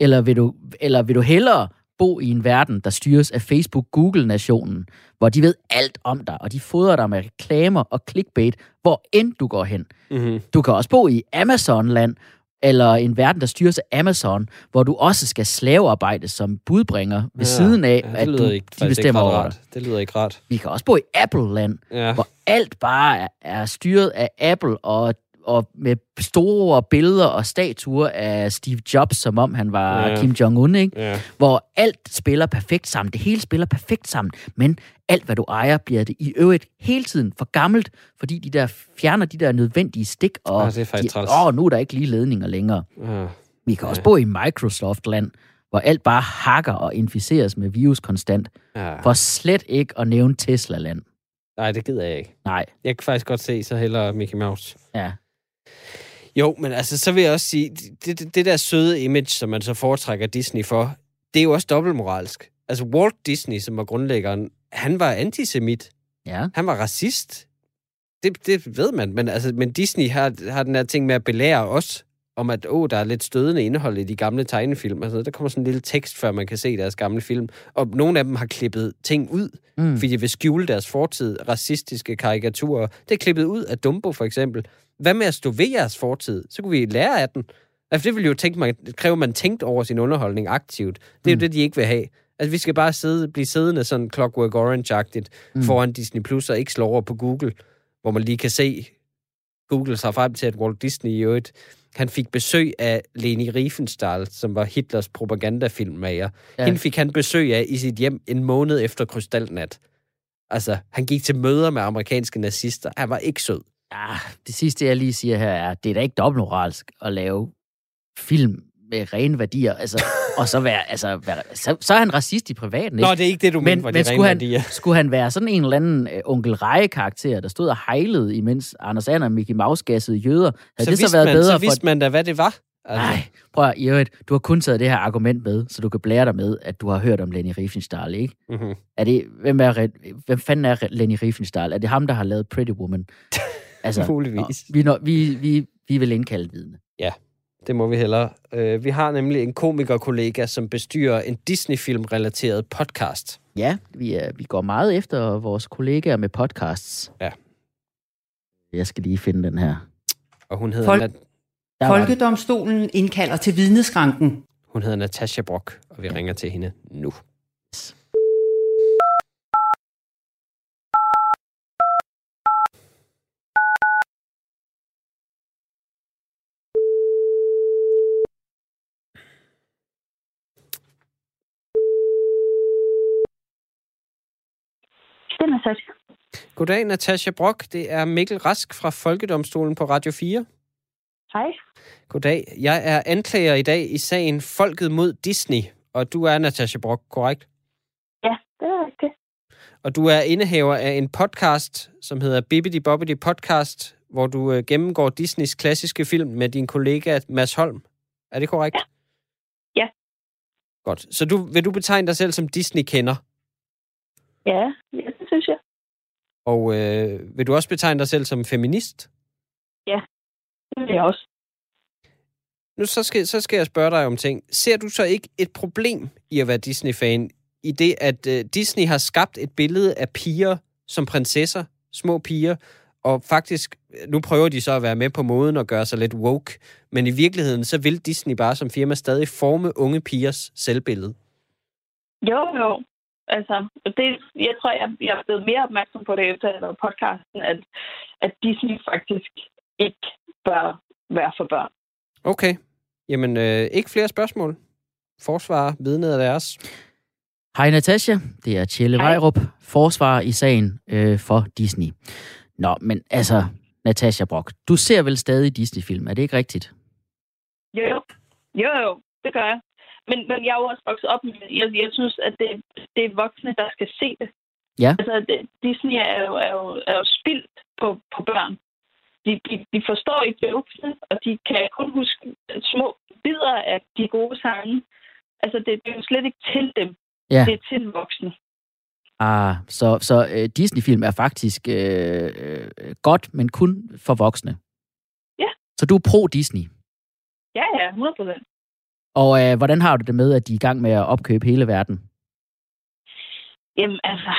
eller vil du, eller vil du hellere bo i en verden, der styres af Facebook-Google-nationen, hvor de ved alt om dig, og de fodrer dig med reklamer og clickbait, hvor end du går hen. Mm-hmm. Du kan også bo i Amazon-land, eller en verden, der styres af Amazon, hvor du også skal slavearbejde som budbringer ved ja, siden af, ja, at det du, ikke, de bestemmer ikke over dig. Det lyder ikke rart. Vi kan også bo i Apple-land, Ja. hvor alt bare er, er styret af Apple, og, og med store billeder og statuer af Steve Jobs, som om han var Ja. ja. Kim Jong-un, ikke? Ja. hvor alt spiller perfekt sammen. Det hele spiller perfekt sammen, men alt, hvad du ejer, bliver det i øvrigt hele tiden for gammelt, fordi de der fjerner de der nødvendige stik, og Ah, det er de, åh, nu er der ikke lige ledninger længere. Ja. Vi kan også bo i Microsoft-land, hvor alt bare hakker og inficeres med virus konstant, ja. for slet ikke at nævne Tesla-land. Nej, det gider jeg ikke. Nej, Jeg kan faktisk godt se så heller Mickey Mouse. ja. Jo, men altså, så vil jeg også sige, det, det, det der søde image, som man så foretrækker Disney for, det er jo også dobbeltmoralsk. Altså, Walt Disney, som var grundlæggeren, han var antisemit. Ja, Han var racist. Det, det ved man, men, altså, men Disney har, har den her ting med at belære os om, at åh, der er lidt stødende indhold i de gamle tegnefilm. Altså, der kommer sådan en lille tekst, før man kan se deres gamle film. Og nogle af dem har klippet ting ud, mm. fordi de vil skjule deres fortid, racistiske karikaturer. Det er klippet ud af Dumbo, for eksempel. Hvad med at stå ved jeres fortid? Så kunne vi lære af den. Altså, det vil jo tænke mig, kræve, at man tænkt over sin underholdning aktivt. Det er mm. Jo det, de ikke vil have. Altså, vi skal bare sidde, blive siddende sådan Clockwork Orange-agtigt mm. Foran Disney Plus og ikke slå over på Google, hvor man lige kan se, Google sig frem til, at Walt Disney i øvrigt, han fik besøg af Leni Riefenstahl, som var Hitlers propagandafilmmager. Ja. Hende fik han besøg af i sit hjem en måned efter Krystalnat. Altså, han gik til møder med amerikanske nazister. Han var ikke sød. Ja, det sidste, jeg lige siger her, er, det er da ikke dobbeltmoralsk at lave film med rene værdier, altså, og så være, altså, være, så, så er han racist i privaten, ikke? Nå, det er ikke det, du men, mente, var men de skulle, rene han, værdier. skulle han være sådan en eller anden uh, onkel Reje-karakter, der stod og hejlede, imens Anders Ander og Mickey Mouse gassede jøder? Havde det så været man, bedre så for... vidste man da, hvad det var. Altså, Nej, prøv at, i øvrigt, du har kun taget det her argument med, så du kan blære dig med, at du har hørt om Lenny Riefenstahl, ikke? mm-hmm. Er det, hvem, er, hvem fanden er Lenny Riefenstahl? Er det ham, der har lavet Pretty Woman? Muligvis. nå, vi, når, vi, vi, vi vil indkalde vidne. Det må vi hellere. Uh, vi har nemlig en komikerkollega, som bestyrer en Disney-film-relateret podcast. Ja, vi, er, vi går meget efter vores kollegaer med podcasts. Ja. Jeg skal lige finde den her. Og hun hedder, Folk- Nat-. Folkedomstolen indkalder til vidneskranken. hun hedder Natasha Brock, og vi ja. ringer til hende nu. Det er Natasha. Goddag, Natasha Brock. Det er Mikkel Rask fra Folkedomstolen på Radio 4. Hej. Goddag. Jeg er anklager i dag i sagen Folket mod Disney, og du er Natasha Brock, korrekt? Ja, det er rigtigt. Og du er indehaver af en podcast, som hedder Bibbidi Bobbidi Podcast, hvor du øh, gennemgår Disneys klassiske film med din kollega Mads Holm. Er det korrekt? Ja. Ja. Godt. Så du, vil du betegne dig selv som Disney-kender? Ja, jeg. Og øh, vil du også betegne dig selv som feminist? Det vil jeg også. Nu så skal, så skal jeg spørge dig om ting. Ser du så ikke et problem i at være Disney-fan, i det, at øh, Disney har skabt et billede af piger som prinsesser, små piger, og faktisk, nu prøver de så at være med på moden og gøre sig lidt woke, men i virkeligheden, så vil Disney bare som firma stadig forme unge pigers selvbillede. Jo, jo. Altså, det, jeg tror, jeg, jeg er blevet mere opmærksom på det efter jeg lavede podcasten, at, at Disney faktisk ikke bør være for børn. Okay. Jamen, øh, ikke flere spørgsmål. Forsvar, vidnet er deres. Hej Natasha, det er Tjelle. Vejrup, forsvar i sagen øh, for Disney. Nå, men altså, Natasha Brock, du ser vel stadig Disney-film, er det ikke rigtigt? Jo. Jo, jo. Det gør jeg. Men, men jeg er jo også vokset op med Jeg, jeg synes, at det, det er voksne, der skal se det. Ja. Altså, det, Disney er jo, er jo, er jo spildt på, på børn. De, de, de forstår ikke jokesene, og de kan kun huske små bidder af de gode sange. Altså, det, det er jo slet ikke til dem. Ja. Det er til voksne. Ah, så, så øh, Disney-film er faktisk øh, øh, godt, men kun for voksne. Ja. Så du er pro-Disney. Ja, ja, 100 procent. Og øh, hvordan har du det med, at de er i gang med at opkøbe hele verden? Jamen, altså,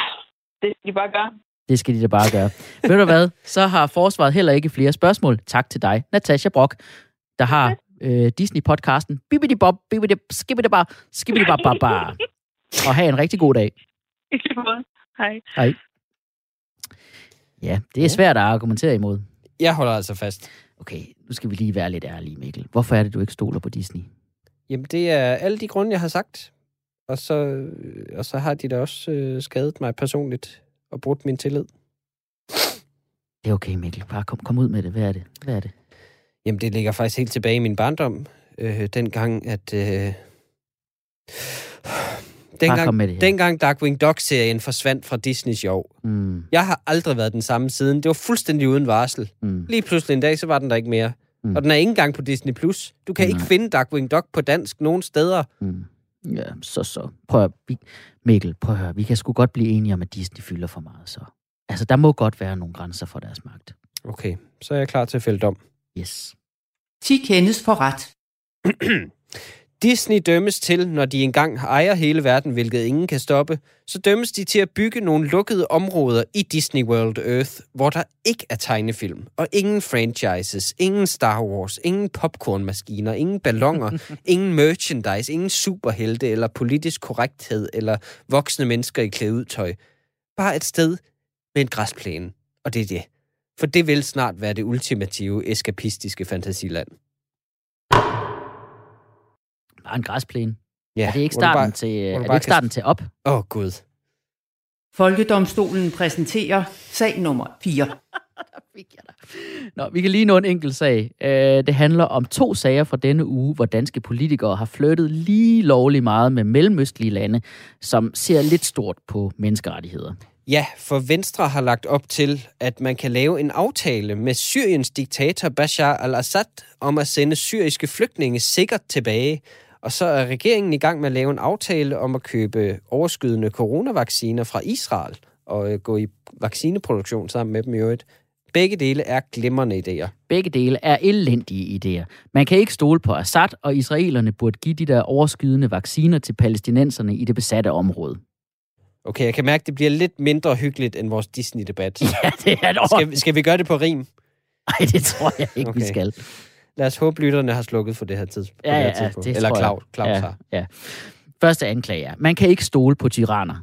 det skal de bare gøre. Det skal de da bare gøre. Ved du hvad? Så har forsvaret heller ikke flere spørgsmål. Tak til dig, Natasha Brock, der har øh, Disney-podcasten. Bibbidi bob, bibbidi skibbidi bar, skibbidi bar, bar, bar. Og have en rigtig god dag. Hej. Hej. Ja, det er svært at argumentere imod. Jeg holder altså fast. Okay, nu skal vi lige være lidt ærlige, Mikkel. Hvorfor er det, du ikke stoler på Disney? Jamen, det er alle de grunde, jeg har sagt. Og så, øh, og så har de da også øh, skadet mig personligt og brudt min tillid. Det er okay, Mikkel. Bare kom, kom ud med det. Hvad er det? Hvad er det? Jamen, det ligger faktisk helt tilbage i min barndom. Øh, dengang, at... Øh, dengang, det, ja. dengang Darkwing Duck-serien forsvandt fra Disney Show. Mm, Jeg har aldrig været den samme siden. Det var fuldstændig uden varsel. mm. Lige pludselig en dag, så var den der ikke mere. Mm. Og den er ikke engang på Disney+. Plus. Du kan Nej. ikke finde Darkwing Duck på dansk nogen steder. Mm. Ja, så så. Prøv at, vi, Mikkel, prøv at høre. Vi kan sgu godt blive enige om, at Disney fylder for meget, så. Altså, der må godt være nogle grænser for deres magt. Okay, så er jeg klar til at fælde dom. Yes. 10 kendes for ret. Disney dømmes til, når de engang ejer hele verden, hvilket ingen kan stoppe, så dømmes de til at bygge nogle lukkede områder i Disney World Earth, hvor der ikke er tegnefilm, og ingen franchises, ingen Star Wars, ingen popcornmaskiner, ingen ballonger, ingen merchandise, ingen superhelte eller politisk korrekthed eller voksne mennesker i klædt ud tøj. Bare et sted med en græsplæne, og det er det. For det vil snart være det ultimative eskapistiske fantasiland. Bare en græsplæne. Ja, er det ikke starten, bare- til, er det ikke kan- starten til op? Åh, oh, Gud. Folkedomstolen præsenterer sag nummer 4. fik jeg dig. Nå, vi kan lige nå en enkelt sag. Øh, det handler om to sager fra denne uge, hvor danske politikere har flyttet lige lovligt meget med mellemøstlige lande, som ser lidt stort på menneskerettigheder. Ja, for Venstre har lagt op til, at man kan lave en aftale med Syriens diktator Bashar al-Assad om at sende syriske flygtninge sikkert tilbage. Og så er regeringen i gang med at lave en aftale om at købe overskydende coronavacciner fra Israel og øh, gå i vaccineproduktion sammen med dem i øvrigt. Begge dele er glimrende idéer. Begge dele er elendige idéer. Man kan ikke stole på Assad, og israelerne burde give de der overskydende vacciner til palæstinenserne i det besatte område. Okay, jeg kan mærke, at det bliver lidt mindre hyggeligt end vores Disney-debat. Ja, det er et Skal, vi- skal vi gøre det på rim? Nej, det tror jeg ikke, okay. vi skal. Lad os håbe, lytterne har slukket for det her tidspunkt. Ja, ja, ja, det Eller. Claus, Claus ja, har. ja. Første anklage er, man kan ikke stole på tyranner.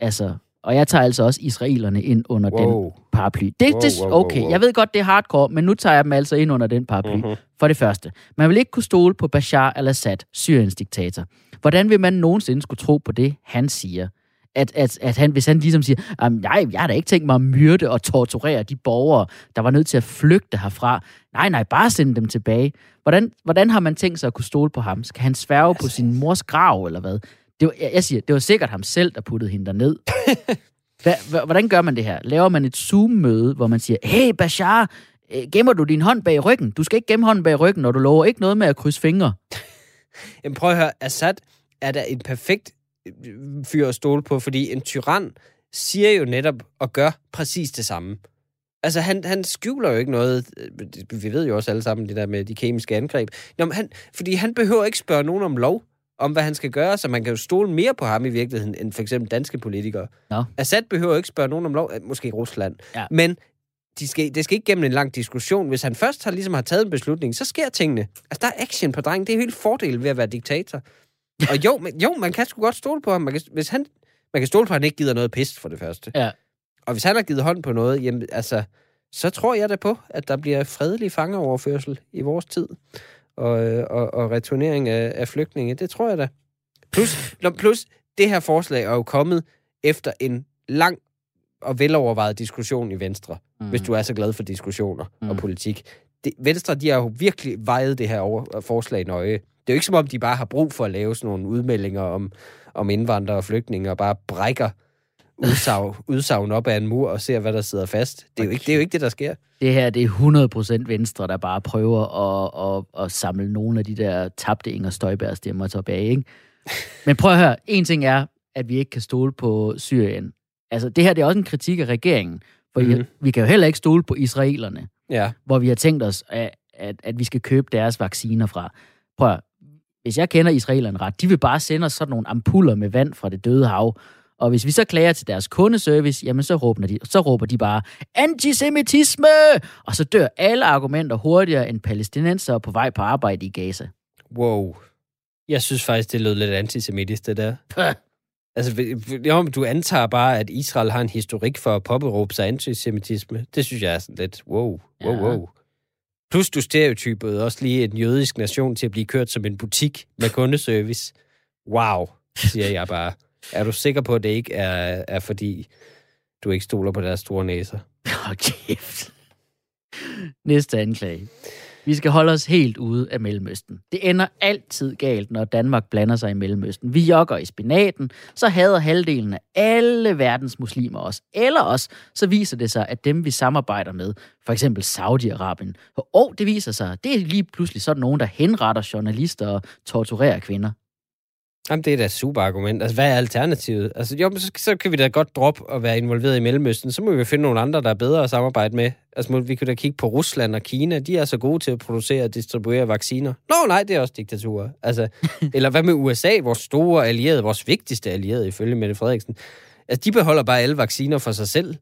Altså, og jeg tager altså også israelerne ind under den Wow. paraply. Det, Wow, det, wow, wow, okay, wow. jeg ved godt, det er hardcore, men nu tager jeg dem altså ind under den paraply. Mhm. For det første, man vil ikke kunne stole på Bashar al-Assad, Syriens diktator. Hvordan vil man nogensinde skulle tro på det, han siger? At, at, at han, hvis han ligesom siger, "Jamen, nej, jeg har da ikke tænkt mig at myrde og torturere de borgere, der var nødt til at flygte herfra. Nej, nej, bare sende dem tilbage. Hvordan, hvordan har man tænkt sig at kunne stole på ham? Skal han sværge på sin mors grav, eller hvad? Det var, jeg, jeg siger, det var sikkert ham selv, der puttede hende derned. Hva, hva- hvordan gør man det her? Laver man et Zoom-møde, hvor man siger, hey Bashar, øh, gemmer du din hånd bag ryggen? Du skal ikke gemme hånden bag ryggen, når du lover ikke noget med at krydse fingre. Jamen prøv at høre, Assad er da en perfekt øh, fyr at stole på, fordi en tyran siger jo netop og gør præcis det samme. Altså, han, han skjuler jo ikke noget. Vi ved jo også alle sammen det der med de kemiske angreb. Nå, men han, fordi han behøver ikke spørge nogen om lov, om hvad han skal gøre, så man kan jo stole mere på ham i virkeligheden, end for eksempel danske politikere. Nå. Assad behøver ikke spørge nogen om lov, måske Rusland. Ja. Men de skal, det skal ikke gennem en lang diskussion. Hvis han først har, ligesom har taget en beslutning, så sker tingene. Altså, der er action på drengen. Det er helt fordel ved at være diktator. Og jo, men, jo, man kan sgu godt stole på ham. Man kan, hvis han, man kan stole på, at han ikke gider noget pist, for det første. Ja. Og hvis han har givet hånd på noget, jamen, altså, så tror jeg da på, at der bliver fredelig fangeoverførsel i vores tid. Og, øh, og, og returnering af, af flygtninge. Det tror jeg da. Plus, plus, det her forslag er jo kommet efter en lang og velovervejet diskussion i Venstre, mm. hvis du er så glad for diskussioner mm. og politik. Det, Venstre, de har jo virkelig vejet det her over, forslag nøje. Det er jo ikke som om, de bare har brug for at lave sådan nogle udmeldinger om, om indvandrere og flygtninge, og bare brækker udsagn, udsagn op ad en mur og ser, hvad der sidder fast. Det er, jo ikke, det er jo ikke det, der sker. Det her, det er 100% Venstre, der bare prøver at, at, at samle nogle af de der tabte Inger Støjberg stemmer tilbage, ikke? Men prøv at høre, en ting er, at vi ikke kan stole på Syrien. Altså, det her det er også en kritik af regeringen, for Mhm. mm. vi kan jo heller ikke stole på israelerne, Ja. hvor vi har tænkt os, at, at, at vi skal købe deres vacciner fra. Prøv at, hvis jeg kender israelerne ret, de vil bare sende os sådan nogle ampuller med vand fra det døde hav, Og hvis vi så klager til deres kundeservice, jamen så råber de, så råber de bare, antisemitisme! Og så dør alle argumenter hurtigere end palæstinenser på vej på arbejde i Gaza. Wow. Jeg synes faktisk, det lød lidt antisemitisk, det der. Altså, jo, du antager bare, at Israel har en historik for at påberåbe sig antisemitisme. Det synes jeg er sådan lidt, wow, wow, Ja. wow. Plus du stereotypede også lige en jødisk nation til at blive kørt som en butik med kundeservice. Wow, siger jeg bare. Er du sikker på, at det ikke er, er fordi, du ikke stoler på deres store næser? Hold kæft. Næste anklage. Vi skal holde os helt ude af Mellemøsten. Det ender altid galt, når Danmark blander sig i Mellemøsten. Vi jogger i spinaten, så hader halvdelen af alle verdens muslimer os. Eller os, så viser det sig, at dem vi samarbejder med, for eksempel Saudi-Arabien, og det viser sig, det er lige pludselig sådan nogen, der henretter journalister og torturerer kvinder. Jamen, det er da et super argument. Altså, hvad er alternativet? Altså, jo, så, så kan vi da godt droppe at være involveret i Mellemøsten. Så må vi finde nogle andre, der er bedre at samarbejde med. Altså, må- vi kan da kigge på Rusland og Kina. De er så gode til at producere og distribuere vacciner. Nå, nej, det er også diktaturer. Altså, eller hvad med USA, vores store allierede, vores vigtigste allierede, ifølge Mette Frederiksen? Altså, de beholder bare alle vacciner for sig selv.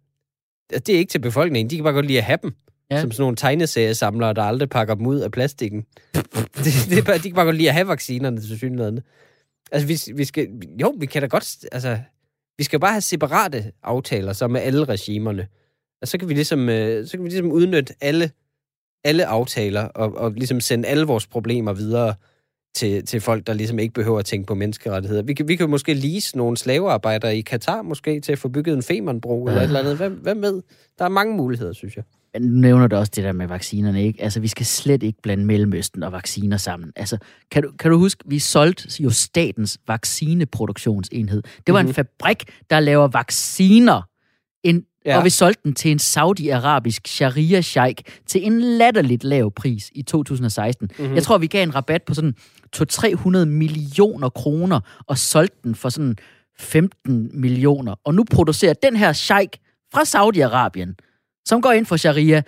Altså, det er ikke til befolkningen. De kan bare godt lide at have dem. Ja. Som sådan nogle tegneseriesamlere, der aldrig pakker dem ud af plastikken. det, det er bare, de kan bare godt lide at have vaccinerne til synligheden. Altså, vi, vi skal... Jo, vi kan da godt... Altså, vi skal bare have separate aftaler, så med alle regimerne. Og så kan vi ligesom, øh, så kan vi ligesom udnytte alle, alle aftaler, og, og ligesom sende alle vores problemer videre til, til folk, der ligesom ikke behøver at tænke på menneskerettigheder. Vi kan, vi kan måske lease nogle slavearbejdere i Katar måske til at få bygget en Femernbro eller et eller andet. Hvem, hvem ved? Der er mange muligheder, synes jeg. Nu nævner du også det der med vaccinerne, ikke? Altså, vi skal slet ikke blande Mellemøsten og vacciner sammen. Altså, kan du, kan du huske, vi solgte jo statens vaccineproduktionsenhed. Det var mm-hmm. en fabrik, der laver vacciner. En, ja. Ja. Og vi solgte den til en saudi-arabisk sharia-sheik til en latterligt lav pris i 2016. Mm-hmm. Jeg tror, vi gav en rabat på sådan 200-300 millioner kroner og solgte den for sådan 15 millioner. Og nu producerer den her sheik fra Saudi-Arabien, som går ind for sharia,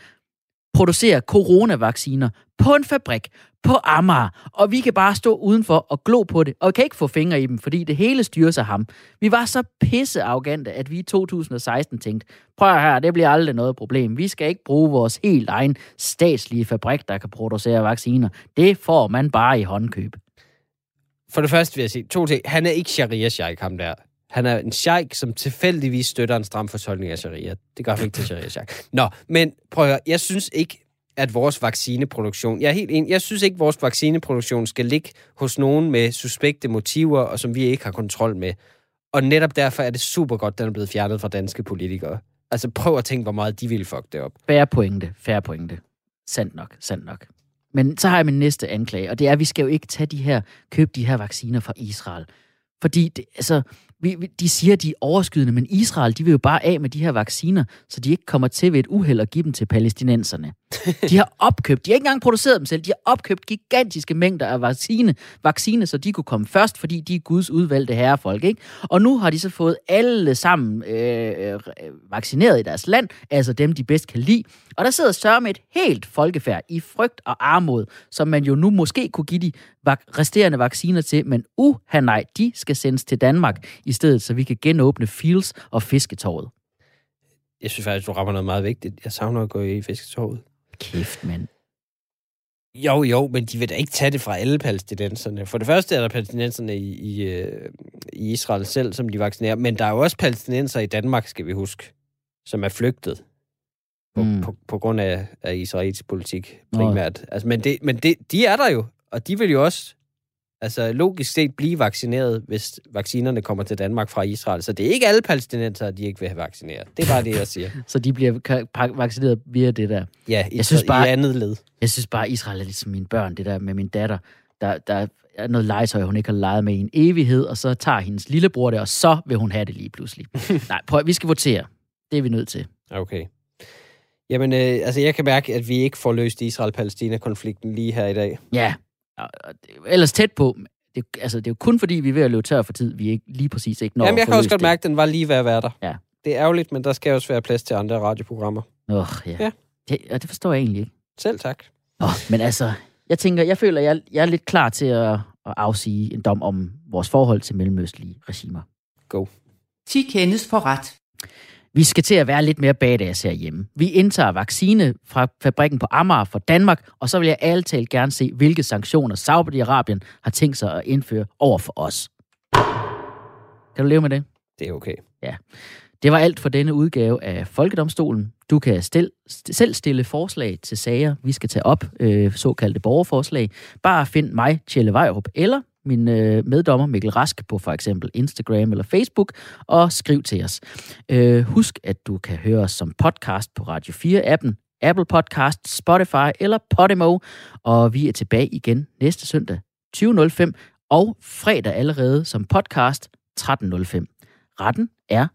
producerer coronavacciner på en fabrik på Amager, og vi kan bare stå udenfor og glo på det, og kan ikke få fingre i dem, fordi det hele styres af ham. Vi var så pisse arrogante, at vi i 2016 tænkte, prøv her, det bliver aldrig noget problem. Vi skal ikke bruge vores helt egen statslige fabrik, der kan producere vacciner. Det får man bare i håndkøb. For det første vil jeg sige to ting. Han er ikke sharia-sheik, ham der. Han er en sheik, som tilfældigvis støtter en stram fortolkning af sharia. Det gør han ikke til sharia-sheik. Nå, men prøv at høre. Jeg synes ikke, at vores vaccineproduktion... Jeg er helt enig. Jeg synes ikke, at vores vaccineproduktion skal ligge hos nogen med suspekte motiver, og som vi ikke har kontrol med. Og netop derfor er det super godt, at den er blevet fjernet fra danske politikere. Altså prøv at tænke, hvor meget de ville fuck det op. Færre pointe, færre pointe. Sandt nok, sandt nok. Men så har jeg min næste anklage, og det er, at vi skal jo ikke tage de her, købe de her vacciner fra Israel. Fordi det, altså, vi, vi- de siger, de er overskydende, men Israel, de vil jo bare af med de her vacciner, så de ikke kommer til ved et uheld at give dem til palæstinenserne. De har opkøbt, de har ikke engang produceret dem selv, de har opkøbt gigantiske mængder af vaccine, vaccine, så de kunne komme først, fordi de er Guds udvalgte herrefolk, ikke? Og nu har de så fået alle sammen øh, øh, vaccineret i deres land, altså dem, de bedst kan lide. Og der sidder Sørme med et helt folkefærd i frygt og armod, som man jo nu måske kunne give de resterende vacciner til, men uha nej, de skal sendes til Danmark i stedet, så vi kan genåbne Fields og Fisketorvet. Jeg synes faktisk, du rammer noget meget vigtigt. Jeg savner at gå i fisketoget. Kæft, mand. Jo, jo, men de vil da ikke tage det fra alle palæstinenserne. For det første er der palæstinenserne i, i, øh, i Israel selv, som de vaccinerer. Men der er jo også palæstinenser i Danmark, skal vi huske, som er flygtet på, Mm. på, på grund af, af israelsk politik Nå. primært. Altså, men det, men det, de er der jo, og de vil jo også altså, logisk set blive vaccineret, hvis vaccinerne kommer til Danmark fra Israel. Så det er ikke alle palæstinenser, de ikke vil have vaccineret. Det er bare det, jeg siger. Så de bliver vaccineret via det der. Ja, i, Jeg synes i bare- andet led. Jeg synes bare, Israel er lidt som mine børn, det der med min datter. Der, der er noget legetøj, hun ikke har leget med i en evighed, og så tager hendes lillebror det, og så vil hun have det lige pludselig. Nej, prøv, vi skal votere. Det er vi nødt til. Okay. Jamen, øh, altså jeg kan mærke, at vi ikke får løst Israel-Palæstina-konflikten lige her i dag. Ja, er ellers tæt på. Det, altså, det er jo kun fordi, vi er ved at løbe tør for tid, vi ikke lige præcis ikke når Nå, Jamen, jeg kan også godt det. mærke, at den var lige ved at være der. Ja. Det er ærgerligt, men der skal også være plads til andre radioprogrammer. Åh, ja. Ja. ja. Det, og det forstår jeg egentlig ikke. Selv tak. Oh, men altså, jeg tænker, jeg føler, jeg, jeg er lidt klar til at, at afsige en dom om vores forhold til mellemøstlige regimer. Go. Ti kendes for ret. Vi skal til at være lidt mere badass herhjemme. Vi indtager vaccine fra fabrikken på Amager for Danmark, og så vil jeg ærligt talt gerne se, hvilke sanktioner Saudi-Arabien har tænkt sig at indføre over for os. Kan du leve med det? Det er okay. Det var alt for denne udgave af Folkedomstolen. Du kan stil, selv stille forslag til sager, vi skal tage op, øh, såkaldte borgerforslag. Bare find mig, Tjelle Vejrup, eller min øh, meddommer Mikkel Rask på for eksempel Instagram eller Facebook, og skriv til os. Øh, husk, at du kan høre os som podcast på Radio 4-appen, Apple Podcast, Spotify eller Podimo, og vi er tilbage igen næste søndag 20.05 og fredag allerede som podcast 13.05. Retten er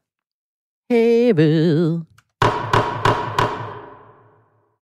hævet.